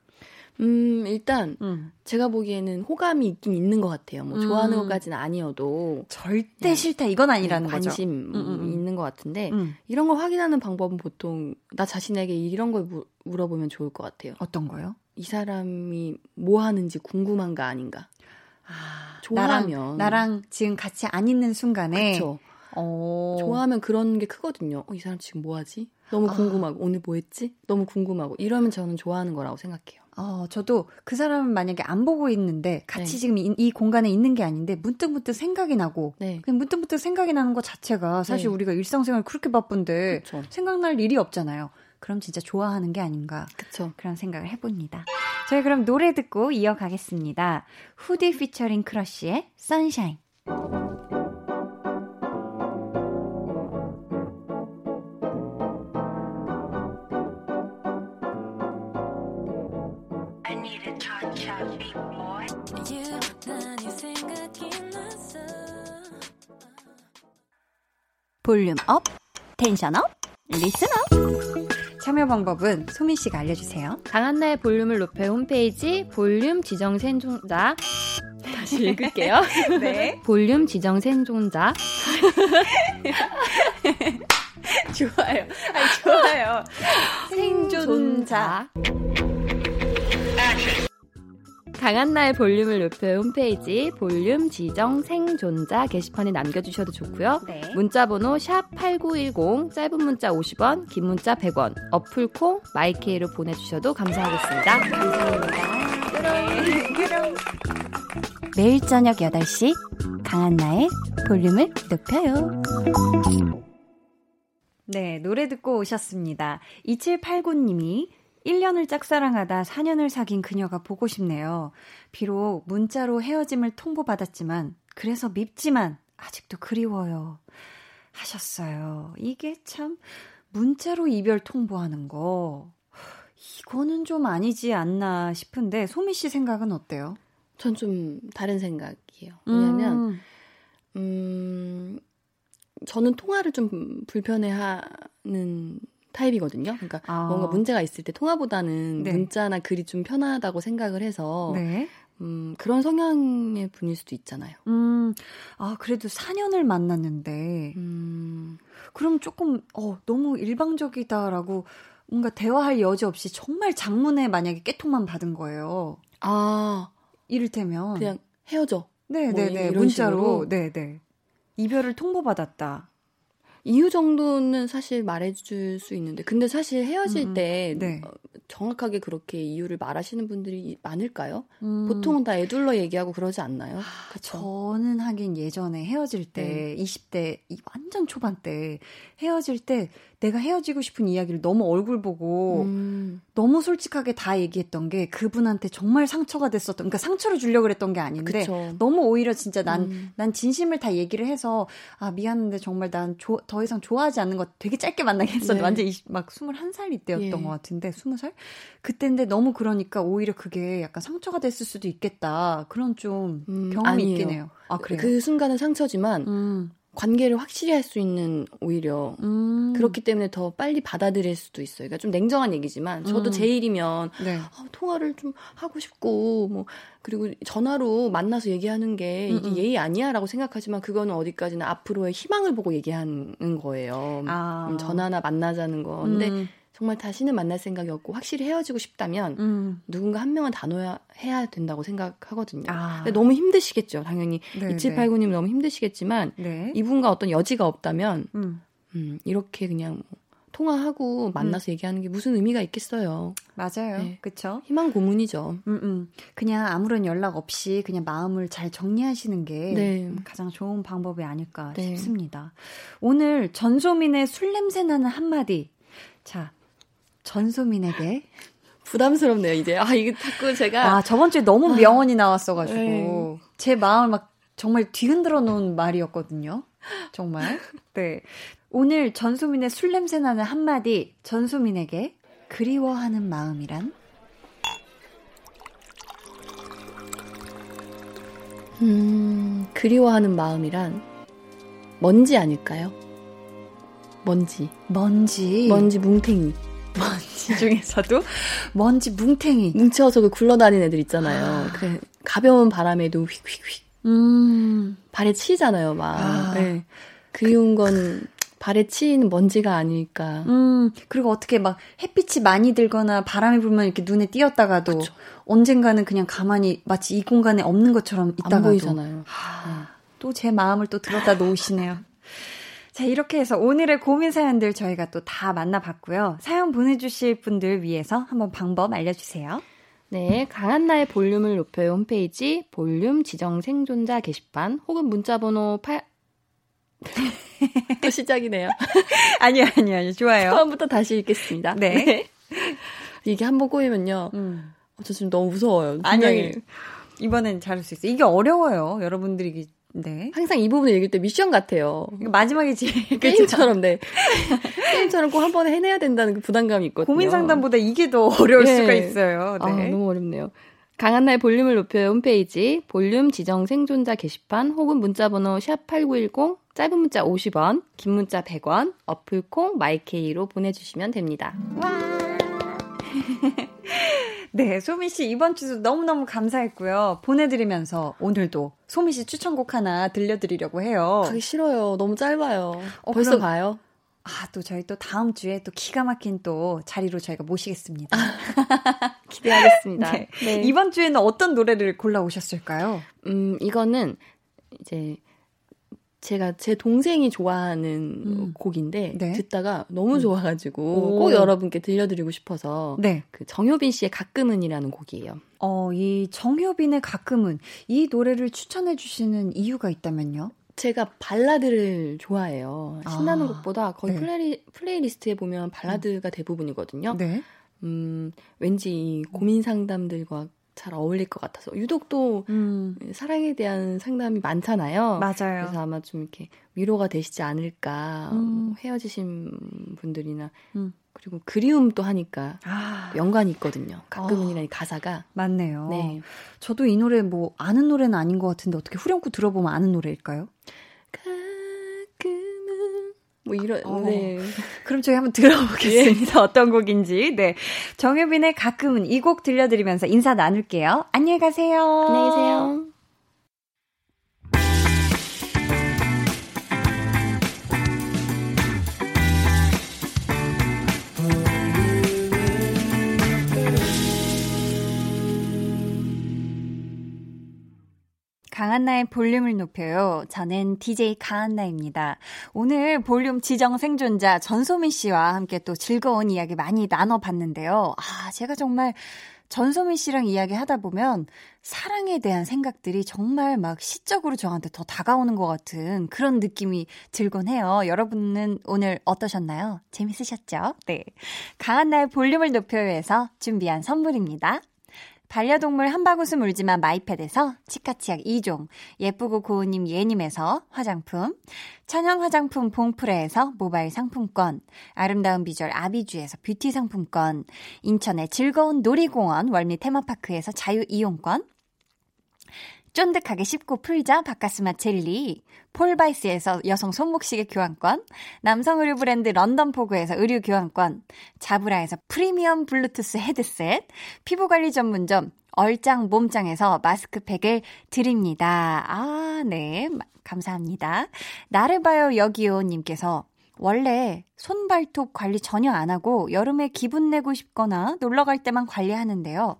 음 일단 음. 제가 보기에는 호감이 있긴 있는 것 같아요. 뭐 음. 좋아하는 것까지는 아니어도 절대 네. 싫다 이건 아니라는 거죠. 관심 음, 음, 음. 있는 것 같은데 음. 이런 걸 확인하는 방법은 보통 나 자신에게 이런 걸 물- 물어보면 좋을 것 같아요. 어떤 거요? 이 사람이 뭐 하는지 궁금한가 아닌가. 아, 좋아하면. 나랑, 나랑 지금 같이 안 있는 순간에 그렇죠. 어, 좋아하면 그런 게 크거든요. 어, 이 사람 지금 뭐 하지? 너무 아. 궁금하고 오늘 뭐 했지? 너무 궁금하고 이러면 저는 좋아하는 거라고 생각해요. 어, 저도 그 사람을 만약에 안 보고 있는데 같이 네. 지금 이, 이 공간에 있는 게 아닌데 문득문득 생각이 나고 네. 그냥 문득문득 생각이 나는 것 자체가 사실 네. 우리가 일상생활 그렇게 바쁜데 그렇죠. 생각날 일이 없잖아요. 그럼 진짜 좋아하는 게 아닌가 그렇죠. 그런 생각을 해봅니다. 저희 그럼 노래 듣고 이어가겠습니다. 후디 피처링 크러쉬의 선샤인. 볼륨 업, 텐션 업, 리슨 업. 참여 방법은 소민 씨가 알려주세요. 강한나의 볼륨을 높여 홈페이지 볼륨 지정 생존자 다시 읽을게요. [LAUGHS] 네. 볼륨 지정 생존자 [LAUGHS] 좋아요. 아니, 좋아요. 생존자. 강한나의 볼륨을 높여 홈페이지 볼륨 지정 생존자 게시판에 남겨주셔도 좋고요. 네. 문자번호 샵 #8910 짧은 문자 50원, 긴 문자 100원, 어플 콩 마이케이로 보내주셔도 감사하겠습니다. 매일 저녁 8시 강한나의 볼륨을 높여요. 네, 노래 듣고 오셨습니다. 2789님이 1년을 짝사랑하다 4년을 사귄 그녀가 보고 싶네요. 비록 문자로 헤어짐을 통보받았지만, 그래서 밉지만, 아직도 그리워요. 하셨어요. 이게 참, 문자로 이별 통보하는 거, 이거는 좀 아니지 않나 싶은데, 소미 씨 생각은 어때요? 전 좀 다른 생각이에요. 왜냐면, 음, 음, 저는 통화를 좀 불편해하는 타입이거든요. 그러니까 아. 뭔가 문제가 있을 때 통화보다는 네. 문자나 글이 좀 편하다고 생각을 해서 네. 음, 그런 성향의 분일 수도 있잖아요. 음, 아, 그래도 4년을 만났는데, 음, 그럼 조금, 어, 너무 일방적이다라고 뭔가 대화할 여지 없이 정말 장문에 만약에 깨통만 받은 거예요. 아, 이를테면. 그냥 헤어져. 네네네. 뭐 이런 문자로. 식으로? 네네. 이별을 통보받았다. 이유 정도는 사실 말해줄 수 있는데, 근데 사실 헤어질 음, 음. 때 네. 어, 정확하게 그렇게 이유를 말하시는 분들이 많을까요? 음, 보통은 다 애둘러 얘기하고 그러지 않나요? 그쵸? 저는 하긴 예전에 헤어질 때, 20대, 이 완전 초반 때, 헤어질 때 내가 헤어지고 싶은 이야기를 너무 얼굴 보고, 음, 너무 솔직하게 다 얘기했던 게 그분한테 정말 상처가 됐었던, 그러니까 상처를 주려고 그랬던 게 아닌데, 그쵸. 너무 오히려 진짜 난, 음. 난 진심을 다 얘기를 해서, 아, 미안한데 정말 난 더 이상 좋아하지 않는 것 되게 짧게 만나게 했었는데, 네. 완전 20, 막 21살 이때였던 예. 것 같은데, 20살? 그때인데 너무 그러니까 오히려 그게 약간 상처가 됐을 수도 있겠다. 그런 좀 음, 경험이 아니에요. 있긴 해요. 아, 그래요? 그 순간은 상처지만 음, 관계를 확실히 할 수 있는 오히려 음. 그렇기 때문에 더 빨리 받아들일 수도 있어요. 그러니까 좀 냉정한 얘기지만 저도 음. 제 일이면 네. 아, 통화를 좀 하고 싶고 뭐 그리고 전화로 만나서 얘기하는 게 이게 음, 음. 예의 아니야라고 생각하지만 그거는 어디까지나 앞으로의 희망을 보고 얘기하는 거예요. 아. 음, 전화나 만나자는 거. 근데 음, 정말 다시는 만날 생각이 없고 확실히 헤어지고 싶다면 음. 누군가 한 명은 다 넣어야 해야 된다고 생각하거든요. 아. 근데 너무 힘드시겠죠. 당연히 네, 2789님 너무 힘드시겠지만 네. 이분과 어떤 여지가 없다면 음. 음, 이렇게 그냥 뭐 통화하고 만나서 얘기하는 게 무슨 의미가 있겠어요. 맞아요. 네. 그쵸? 희망 고문이죠. 음, 음. 그냥 아무런 연락 없이 그냥 마음을 잘 정리하시는 게 네. 가장 좋은 방법이 아닐까 네. 싶습니다. 오늘 전소민의 술 냄새 나는 한마디. 자, 전소민에게. 부담스럽네요, 이제. 아, 이게 자꾸 제가 아, 저번 주에 너무 명언이 나왔어가지고. 네. 제 마음을 막 정말 뒤흔들어 놓은 말이었거든요. 정말. 네. 오늘 전소민의 술 냄새 나는 한마디. 전소민에게 그리워하는 마음이란? 음, 그리워하는 마음이란 먼지 아닐까요? 먼지. 먼지. 먼지 뭉탱이. 먼지 중에서도 먼지 뭉탱이. 뭉쳐서 그 굴러다니는 애들 있잖아요. 그 가벼운 바람에도 휙휙휙 음. 발에 치잖아요, 막. 아. 네. 그리운 건 발에 치이는 먼지가 아닐까. 음, 그리고 어떻게 막 햇빛이 많이 들거나 바람이 불면 이렇게 눈에 띄었다가도 그쵸. 언젠가는 그냥 가만히 마치 이 공간에 없는 것처럼 있다가도 안 보이잖아요. 또제 마음을 또 들었다 놓으시네요. 자, 이렇게 해서 오늘의 고민 사연들 저희가 또 다 만나봤고요. 사연 보내주실 분들 위해서 한번 방법 알려주세요. 네, 강한나의 볼륨을 높여요 홈페이지 볼륨 지정 생존자 게시판 혹은 문자번호 8... [LAUGHS] 또 시작이네요. [LAUGHS] 아니요, 아니요, 아니요. 좋아요. 처음부터 다시 읽겠습니다. 네. 이게 한번 꼬이면요. 음. 어, 저 지금 너무 무서워요. 아니요. 분명히. 이번엔 잘할 수 있어요. 이게 어려워요. 여러분들이, 이게- 네. 항상 이 부분을 읽을 때 미션 같아요. 마지막에 제일 [LAUGHS] 게임처럼, 네. 게임처럼 꼭 한 번에 해내야 된다는 그 부담감이 있거든요. 고민 상담보다 이게 더 어려울 네. 수가 있어요. 아, 네. 너무 어렵네요. 강한나의 볼륨을 높여요 홈페이지 볼륨 지정 생존자 게시판 혹은 문자번호 샵8910 짧은 문자 50원 긴 문자 100원 어플 콩 마이케이로 보내주시면 됩니다. 네, 소미 씨 이번 주도 너무너무 감사했고요. 보내드리면서 오늘도 소미 씨 추천곡 하나 들려드리려고 해요. 가기 싫어요. 너무 짧아요. 어, 벌써 그럼- 가요? 아, 또 저희 또 다음 주에 또 기가 막힌 또 자리로 저희가 모시겠습니다. [LAUGHS] 기대하겠습니다. [LAUGHS] 네. 네. 이번 주에는 어떤 노래를 골라 오셨을까요? 음, 이거는 이제 제가 제 동생이 좋아하는 음. 곡인데 네. 듣다가 너무 음. 좋아가지고 오. 꼭 여러분께 들려드리고 싶어서 네. 그 정효빈 씨의 가끔은이라는 곡이에요. 어, 이 정효빈의 가끔은 이 노래를 추천해 주시는 이유가 있다면요? 제가 발라드를 좋아해요. 신나는 아, 곡보다 거의 네. play, playlist에 보면 발라드가 대부분이거든요. 네. 음, 왠지 고민 상담들과 잘 어울릴 것 같아서 유독 또 음. 사랑에 대한 상담이 많잖아요. 맞아요. 그래서 아마 좀 이렇게 위로가 되시지 않을까 음. 헤어지신 분들이나 음. 그리고 그리움 도 하니까 아. 연관이 있거든요. 가끔은이라는 어. 가사가 맞네요. 네. 저도 이 노래 뭐 아는 노래는 아닌 것 같은데 어떻게 후렴구 들어보면 아는 노래일까요? 뭐 이런 어. 네. 그럼 저희 한번 들어보겠습니다. 예. 어떤 곡인지. 네. 정효빈의 가끔은 이 곡 들려드리면서 인사 나눌게요. 안녕히 가세요. 안녕히 계세요. 강한나의 볼륨을 높여요. 저는 DJ 강한나입니다. 오늘 볼륨 지정 생존자 전소민 씨와 함께 또 즐거운 이야기 많이 나눠봤는데요. 아, 제가 정말 전소민 씨랑 이야기 하다 보면 사랑에 대한 생각들이 정말 막 시적으로 저한테 더 다가오는 것 같은 그런 느낌이 들곤 해요. 여러분은 오늘 어떠셨나요? 재밌으셨죠? 네. 강한 나의 볼륨을 높여요에서 준비한 선물입니다. 반려동물 한바구음 울지만 마이패드에서 치카치약 2종, 예쁘고 고운님 예님에서 화장품, 천연 화장품 봉프레에서 모바일 상품권, 아름다운 비주얼 아비주에서 뷰티 상품권, 인천의 즐거운 놀이공원 월미 테마파크에서 자유 이용권, 쫀득하게 씹고 풀자 바카스마 젤리, 폴바이스에서 여성 손목시계 교환권, 남성 의류 브랜드 런던포그에서 의류 교환권, 자브라에서 프리미엄 블루투스 헤드셋, 피부관리 전문점 얼짱 몸짱에서 마스크팩을 드립니다. 아, 네. 감사합니다. 나르바요 여기요님께서 원래 손발톱 관리 전혀 안 하고 여름에 기분 내고 싶거나 놀러 갈 때만 관리하는데요.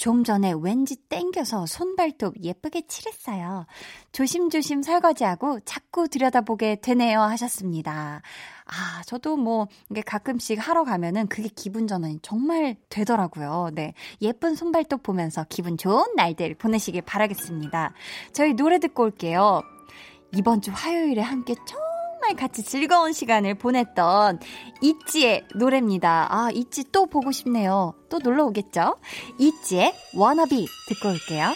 좀 전에 왠지 땡겨서 손발톱 예쁘게 칠했어요. 조심조심 설거지하고 자꾸 들여다보게 되네요 하셨습니다. 아, 저도 뭐, 이게 가끔씩 하러 가면은 그게 기분 전환이 정말 되더라고요. 네. 예쁜 손발톱 보면서 기분 좋은 날들 보내시길 바라겠습니다. 저희 노래 듣고 올게요. 이번 주 화요일에 함께 총 정말 같이 즐거운 시간을 보냈던 이지의 노래입니다. 아, 이지 또 보고 싶네요. 또 놀러 오겠죠? 이지의 워너비 듣고 올게요.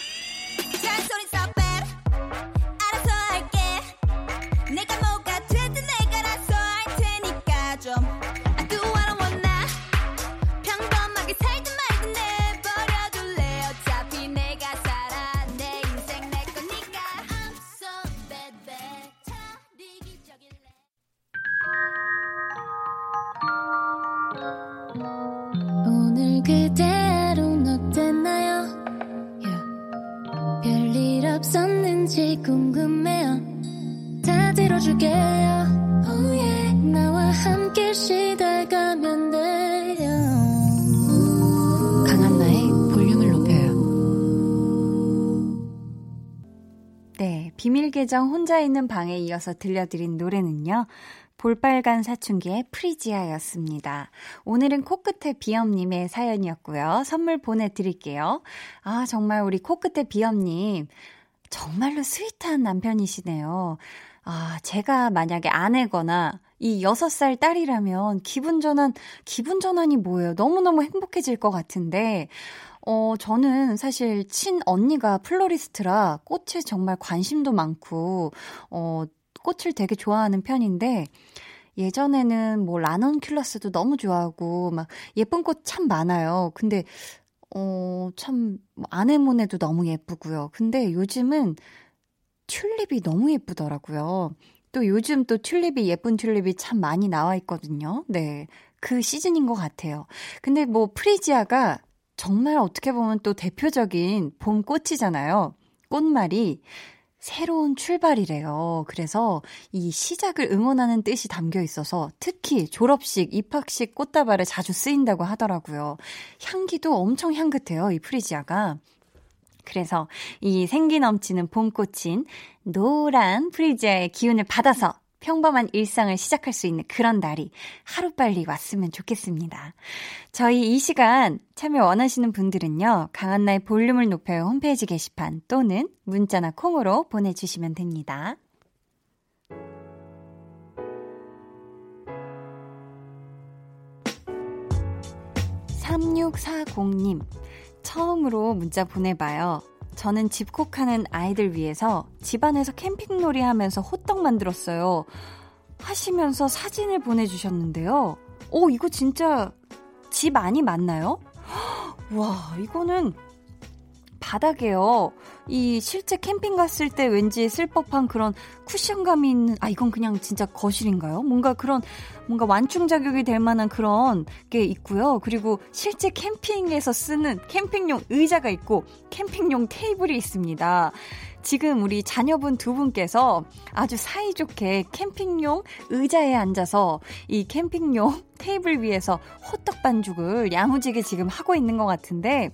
계정 혼자 있는 방에 이어서 들려드린 노래는요 볼빨간 사춘기의 프리지아였습니다. 오늘은 코끝에 비염님의 사연이었고요. 선물 보내드릴게요. 아, 정말 우리 코끝에 비염님. 정말로 sweet한 남편이시네요. 아, 제가 만약에 아내거나 이 6살 딸이라면 기분 전환, 기분 전환이 뭐예요? 너무너무 행복해질 것 같은데, 어, 저는 사실 친 언니가 플로리스트라 꽃에 정말 관심도 많고, 어, 꽃을 되게 좋아하는 편인데, 예전에는 뭐 라넌큘러스도 너무 좋아하고, 막 예쁜 꽃 참 많아요. 근데 어, 참, 뭐 아네모네도 너무 예쁘고요. 근데 요즘은 튤립이 너무 예쁘더라고요. 또 요즘 또 튤립이 예쁜 튤립이 참 많이 나와 있거든요. 네. 그 시즌인 것 같아요. 근데 뭐 프리지아가 정말 어떻게 보면 또 대표적인 봄 꽃이잖아요. 꽃말이 새로운 출발이래요. 그래서 이 시작을 응원하는 뜻이 담겨 있어서 특히 졸업식, 입학식 꽃다발에 자주 쓰인다고 하더라고요. 향기도 엄청 향긋해요, 이 프리지아가. 그래서 이 생기 넘치는 봄꽃인 노란 프리지아의 기운을 받아서 평범한 일상을 시작할 수 있는 그런 날이 하루빨리 왔으면 좋겠습니다. 저희 이 시간 참여 원하시는 분들은요, 강한나의 볼륨을 높여요 홈페이지 게시판 또는 문자나 콩으로 보내주시면 됩니다. 3640님, 처음으로 문자 보내봐요. 저는 집콕하는 아이들 위해서 집안에서 캠핑놀이 하면서 호떡 만들었어요. 하시면서 사진을 보내주셨는데요. 오, 이거 진짜 집 안이 맞나요? 와, 이거는 바닥에요. 이 실제 캠핑 갔을 때 왠지 쓸 법한 그런 쿠션감이 있는, 아, 이건 그냥 진짜 거실인가요? 뭔가 그런, 뭔가 완충 작용이 될 만한 그런 게 있고요. 그리고 실제 캠핑에서 쓰는 캠핑용 의자가 있고 캠핑용 테이블이 있습니다. 지금 우리 자녀분 두 분께서 아주 사이좋게 캠핑용 의자에 앉아서 이 캠핑용 [LAUGHS] 테이블 위에서 호떡 반죽을 야무지게 지금 하고 있는 것 같은데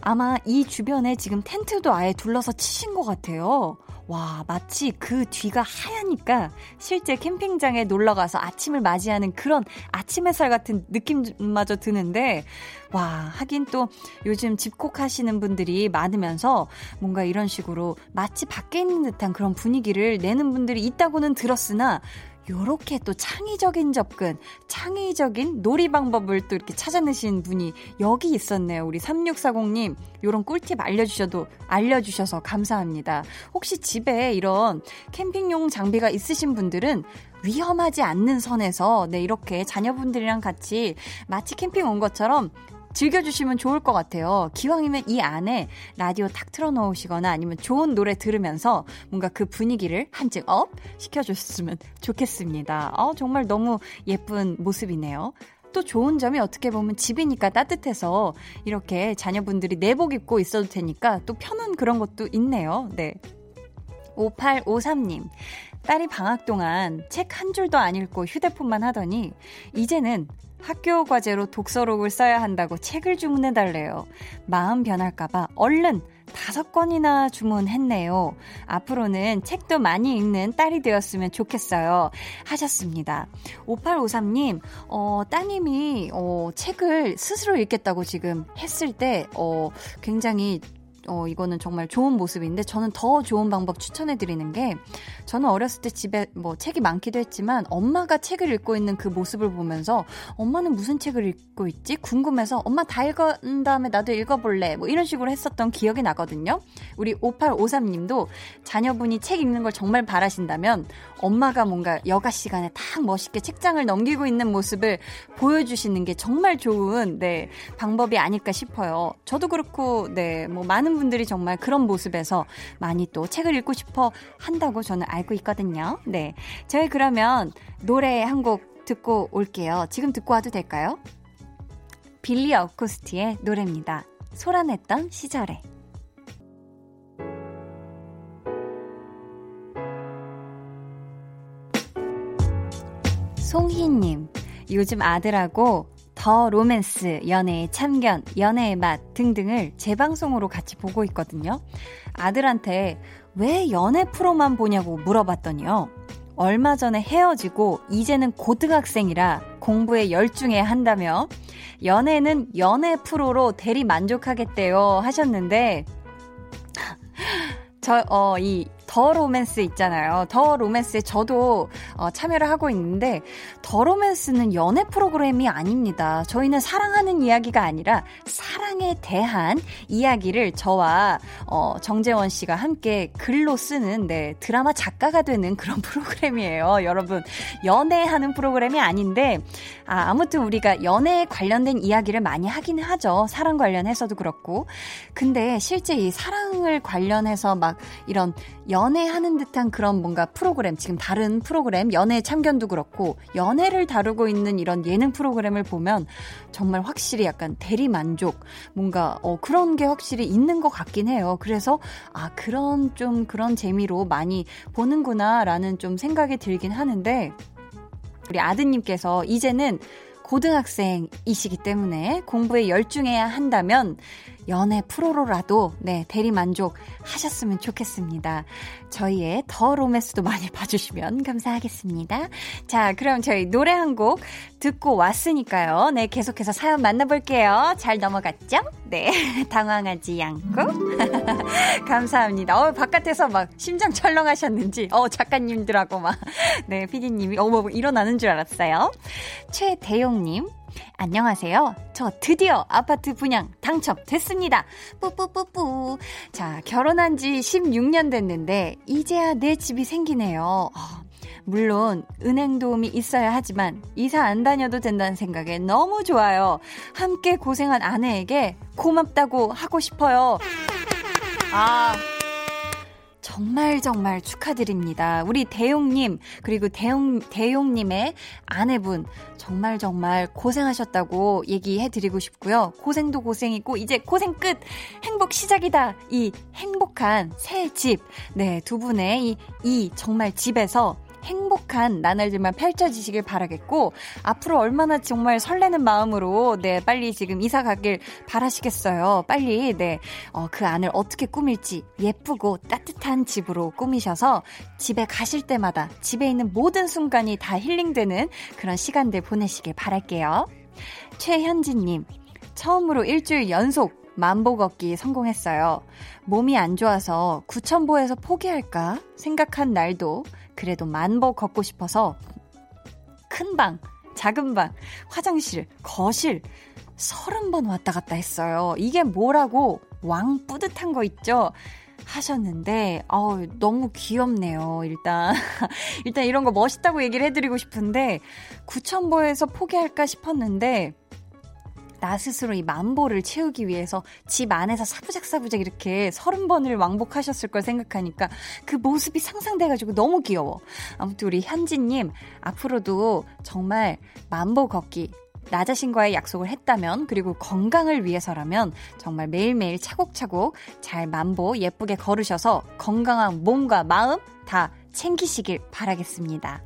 아마 이 주변에 지금 텐트도 아예 둘러서 치신 것 같아요. 와, 마치 그 뒤가 하얘니까 실제 캠핑장에 놀러 가서 아침을 맞이하는 그런 아침 햇살 같은 느낌마저 드는데, 와, 하긴 또 요즘 집콕 하시는 분들이 많으면서 뭔가 이런 식으로 마치 밖에 있는 듯한 그런 분위기를 내는 분들이 있다고는 들었으나, 요렇게 또 창의적인 접근, 창의적인 놀이 방법을 또 이렇게 찾아내신 분이 여기 있었네요. 우리 3640님, 요런 꿀팁 알려주셔도, 알려주셔서 감사합니다. 혹시 집에 이런 캠핑용 장비가 있으신 분들은 위험하지 않는 선에서, 네, 이렇게 자녀분들이랑 같이 마치 캠핑 온 것처럼 즐겨주시면 좋을 것 같아요. 기왕이면 이 안에 라디오 탁 틀어놓으시거나 아니면 좋은 노래 들으면서 뭔가 그 분위기를 한층 up 시켜줬으면 좋겠습니다. 어, 정말 너무 예쁜 모습이네요. 또 좋은 점이 어떻게 보면 집이니까 따뜻해서 이렇게 자녀분들이 내복 입고 있어도 되니까 또 편한 그런 것도 있네요. 네. 5853님. 딸이 방학 동안 책 한 줄도 안 읽고 휴대폰만 하더니 이제는 학교 과제로 독서록을 써야 한다고 책을 주문해달래요. 마음 변할까봐 얼른 다섯 권이나 주문했네요. 앞으로는 책도 많이 읽는 딸이 되었으면 좋겠어요. 하셨습니다. 5853님, 어, 따님이, 어, 책을 스스로 읽겠다고 지금 했을 때, 어, 굉장히 어, 이거는 정말 좋은 모습인데 저는 더 좋은 방법 추천해 드리는 게 저는 어렸을 때 집에 뭐 책이 많기도 했지만 엄마가 책을 읽고 있는 그 모습을 보면서 엄마는 무슨 책을 읽고 있지? 궁금해서 엄마 다 읽은 다음에 나도 읽어볼래. 뭐 이런 식으로 했었던 기억이 나거든요. 우리 5853님도 자녀분이 책 읽는 걸 정말 바라신다면 엄마가 뭔가 여가 시간에 딱 멋있게 책장을 넘기고 있는 모습을 보여주시는 게 정말 좋은 네 방법이 아닐까 싶어요. 저도 그렇고 네뭐 많은 분들이 정말 그런 모습에서 많이 또 책을 읽고 싶어 한다고 저는 알고 있거든요. 네. 저희 그러면 노래 한 곡 듣고 올게요. 지금 듣고 와도 될까요? 빌리 어쿠스티의 노래입니다. 소란했던 시절에. 송희님, 요즘 아들하고 더 로맨스, 연애의 참견, 연애의 맛 등등을 재방송으로 같이 보고 있거든요. 아들한테 왜 연애 프로만 보냐고 물어봤더니요. 얼마 전에 헤어지고 이제는 고등학생이라 공부에 열중해야 한다며 연애는 연애 프로로 대리 만족하겠대요 하셨는데 저, 어, 이 더 로맨스 있잖아요. 더 로맨스에 저도 어, 참여를 하고 있는데 더 로맨스는 연애 프로그램이 아닙니다. 저희는 사랑하는 이야기가 아니라 사랑에 대한 이야기를 저와 어, 정재원 씨가 함께 글로 쓰는 네, 드라마 작가가 되는 그런 [LAUGHS] 프로그램이에요. 여러분 연애하는 프로그램이 아닌데 아, 아무튼 우리가 연애에 관련된 이야기를 많이 하긴 하죠. 사랑 관련해서도 그렇고 근데 실제 이 사랑을 관련해서 막 이런 연 연애하는 듯한 그런 뭔가 프로그램, 지금 다른 프로그램, 연애 참견도 그렇고, 연애를 다루고 있는 이런 예능 프로그램을 보면 정말 확실히 약간 대리 만족, 뭔가, 어, 그런 게 확실히 있는 것 같긴 해요. 그래서, 아, 그런 좀 그런 재미로 많이 보는구나라는 좀 생각이 들긴 하는데, 우리 아드님께서 이제는 고등학생이시기 때문에 공부에 열중해야 한다면 연애 프로로라도 네 대리 만족 하셨으면 좋겠습니다. 저희의 더 로맨스도 많이 봐주시면 감사하겠습니다. 자, 그럼 저희 노래 한 곡 듣고 왔으니까요. 네, 계속해서 사연 만나볼게요. 잘 넘어갔죠? 네, [LAUGHS] 당황하지 않고 [LAUGHS] 감사합니다. 어, 바깥에서 막 심장 철렁하셨는지 어 작가님들하고 막 네, 피디님이 어머 일어나는 줄 알았어요. 최대용님 안녕하세요. 저 드디어 아파트 분양 당첨됐습니다. 뿌뿌뿌뿌. 자, 결혼한 지 16년 됐는데, 이제야 내 집이 생기네요. 어, 물론, 은행 도움이 있어야 하지만, 이사 안 다녀도 된다는 생각에 너무 좋아요. 함께 고생한 아내에게 고맙다고 하고 싶어요. 아. 정말 정말 축하드립니다. 우리 대용님, 그리고 대용, 대용님의 아내분, 정말 정말 고생하셨다고 얘기해 드리고 싶고요. 고생도 고생이고, 이제 고생 끝! 행복 시작이다! 이 행복한 새 집. 네, 두 분의 이, 이 정말 집에서 행복한 나날들만 펼쳐지시길 바라겠고 앞으로 얼마나 정말 설레는 마음으로 네 빨리 지금 이사 가길 바라시겠어요. 빨리 네그 어, 그 안을 어떻게 꾸밀지 예쁘고 따뜻한 집으로 꾸미셔서 집에 가실 때마다 집에 있는 모든 순간이 다 힐링되는 그런 시간들 보내시길 바랄게요. 최현진님 처음으로 일주일 연속 만보 걷기 성공했어요. 몸이 안 좋아서 구천보에서 포기할까 생각한 날도 그래도 만보 걷고 싶어서 큰 방, 작은 방, 화장실, 거실 서른 번 왔다 갔다 했어요. 이게 뭐라고 왕 뿌듯한 거 있죠? 하셨는데, 어우, 너무 귀엽네요, 일단. [LAUGHS] 일단 이런 거 멋있다고 얘기를 해드리고 싶은데, 구천보에서 포기할까 싶었는데, 나 스스로 이 만보를 채우기 위해서 집 안에서 사부작사부작 이렇게 서른 번을 왕복하셨을 걸 생각하니까 그 모습이 상상돼가지고 너무 귀여워. 아무튼 우리 현진님, 앞으로도 정말 만보 걷기 나 자신과의 약속을 했다면 그리고 건강을 위해서라면 정말 매일매일 차곡차곡 잘 만보 예쁘게 걸으셔서 건강한 몸과 마음 다 챙기시길 바라겠습니다.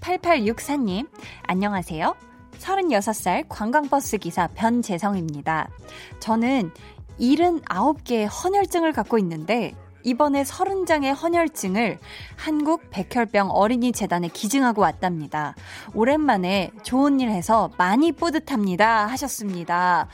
8864님, 안녕하세요. 36살 관광버스 기사 변재성입니다. 저는 79개의 헌혈증을 갖고 있는데 이번에 30장의 헌혈증을 한국 백혈병 어린이 재단에 기증하고 왔답니다. 오랜만에 좋은 일 해서 많이 뿌듯합니다. 하셨습니다.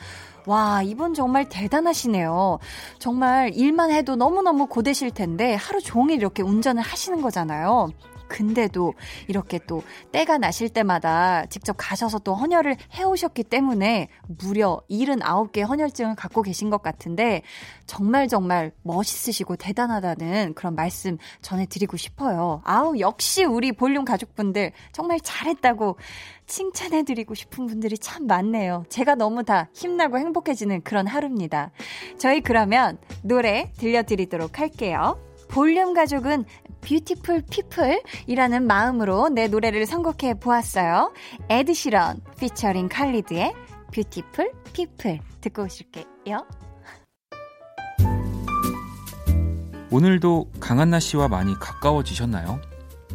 와, 이분 정말 대단하시네요. 정말 일만 해도 너무너무 고되실 텐데 하루 종일 이렇게 운전을 하시는 거잖아요. 근데도 이렇게 또 때가 나실 때마다 직접 가셔서 또 헌혈을 해오셨기 때문에 무려 79개 헌혈증을 갖고 계신 것 같은데 정말 정말 멋있으시고 대단하다는 그런 말씀 전해드리고 싶어요. 아우, 역시 우리 볼륨 가족분들 정말 잘했다고 칭찬해드리고 싶은 분들이 참 많네요. 제가 너무 다 힘나고 행복해지는 그런 하루입니다. 저희 그러면 노래 들려드리도록 할게요. 볼륨 가족은 beautiful people이라는 마음으로 내 노래를 선곡해 보았어요. 에드시런 피처링 칼리드의 Beautiful People 듣고 오실게요. 오늘도 강한나 씨와 많이 가까워지셨나요?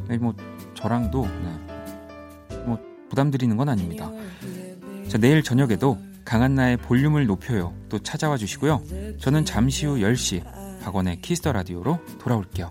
네, 뭐 저랑도 네. 뭐 부담 드리는 건 아닙니다. 자, 내일 저녁에도 강한나의 볼륨을 높여요. 또 찾아와 주시고요. 저는 잠시 후 10시 박원의 키스 더 라디오로 돌아올게요.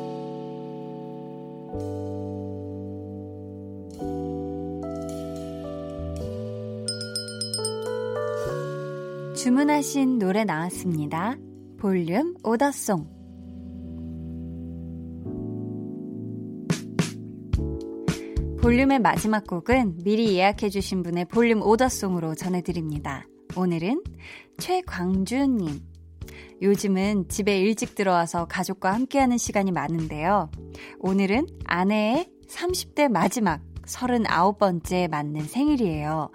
주문하신 노래 나왔습니다. 볼륨 오더송. 볼륨의 마지막 곡은 미리 예약해주신 분의 볼륨 오더송으로 전해드립니다. 오늘은 최광준님, 요즘은 집에 일찍 들어와서 가족과 함께하는 시간이 많은데요. 오늘은 아내의 30대 마지막 39번째 맞는 생일이에요.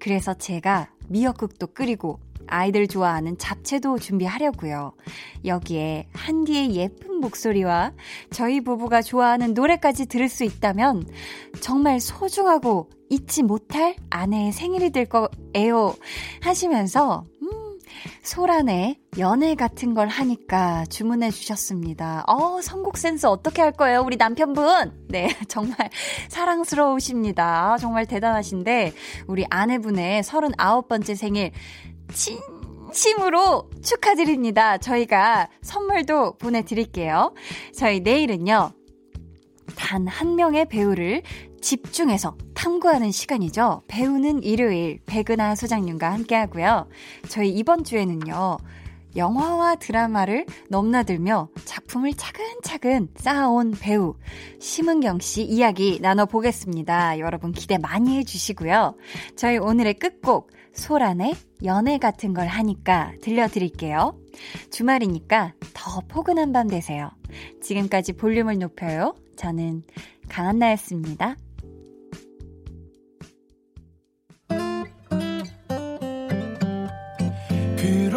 그래서 제가 미역국도 끓이고 아이들 좋아하는 잡채도 준비하려고요. 여기에 한디의 예쁜 목소리와 저희 부부가 좋아하는 노래까지 들을 수 있다면 정말 소중하고 잊지 못할 아내의 생일이 될 거예요. 하시면서 소란에 연애 같은 걸 하니까 주문해 주셨습니다. 어, 선곡 센스 어떻게 할 거예요, 우리 남편분? 네, [LAUGHS] 정말 사랑스러우십니다. 정말 대단하신데, 우리 아내분의 39번째 생일, 진심으로 축하드립니다. 저희가 선물도 보내드릴게요. 저희 내일은요, 단 한 명의 배우를 집중해서 탐구하는 시간이죠. 배우는 일요일 백은하 소장님과 함께 하고요. 저희 이번 주에는요. 영화와 드라마를 넘나들며 작품을 차근차근 쌓아온 배우 심은경 씨 이야기 나눠보겠습니다. 여러분 기대 많이 해주시고요. 저희 오늘의 끝곡 소란의 연애 같은 걸 하니까 들려드릴게요. 주말이니까 더 포근한 밤 되세요. 지금까지 볼륨을 높여요. 저는 강한나였습니다.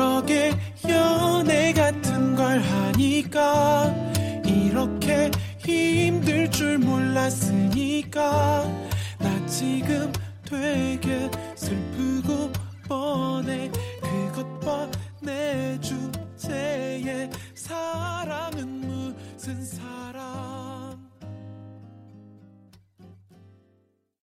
그러게 연애 같은 걸 하니까 이렇게 힘들 줄 몰랐으니까 나 지금 되게 슬프고 뻔해. 그것 봐내 주제에 사랑은 무슨 사랑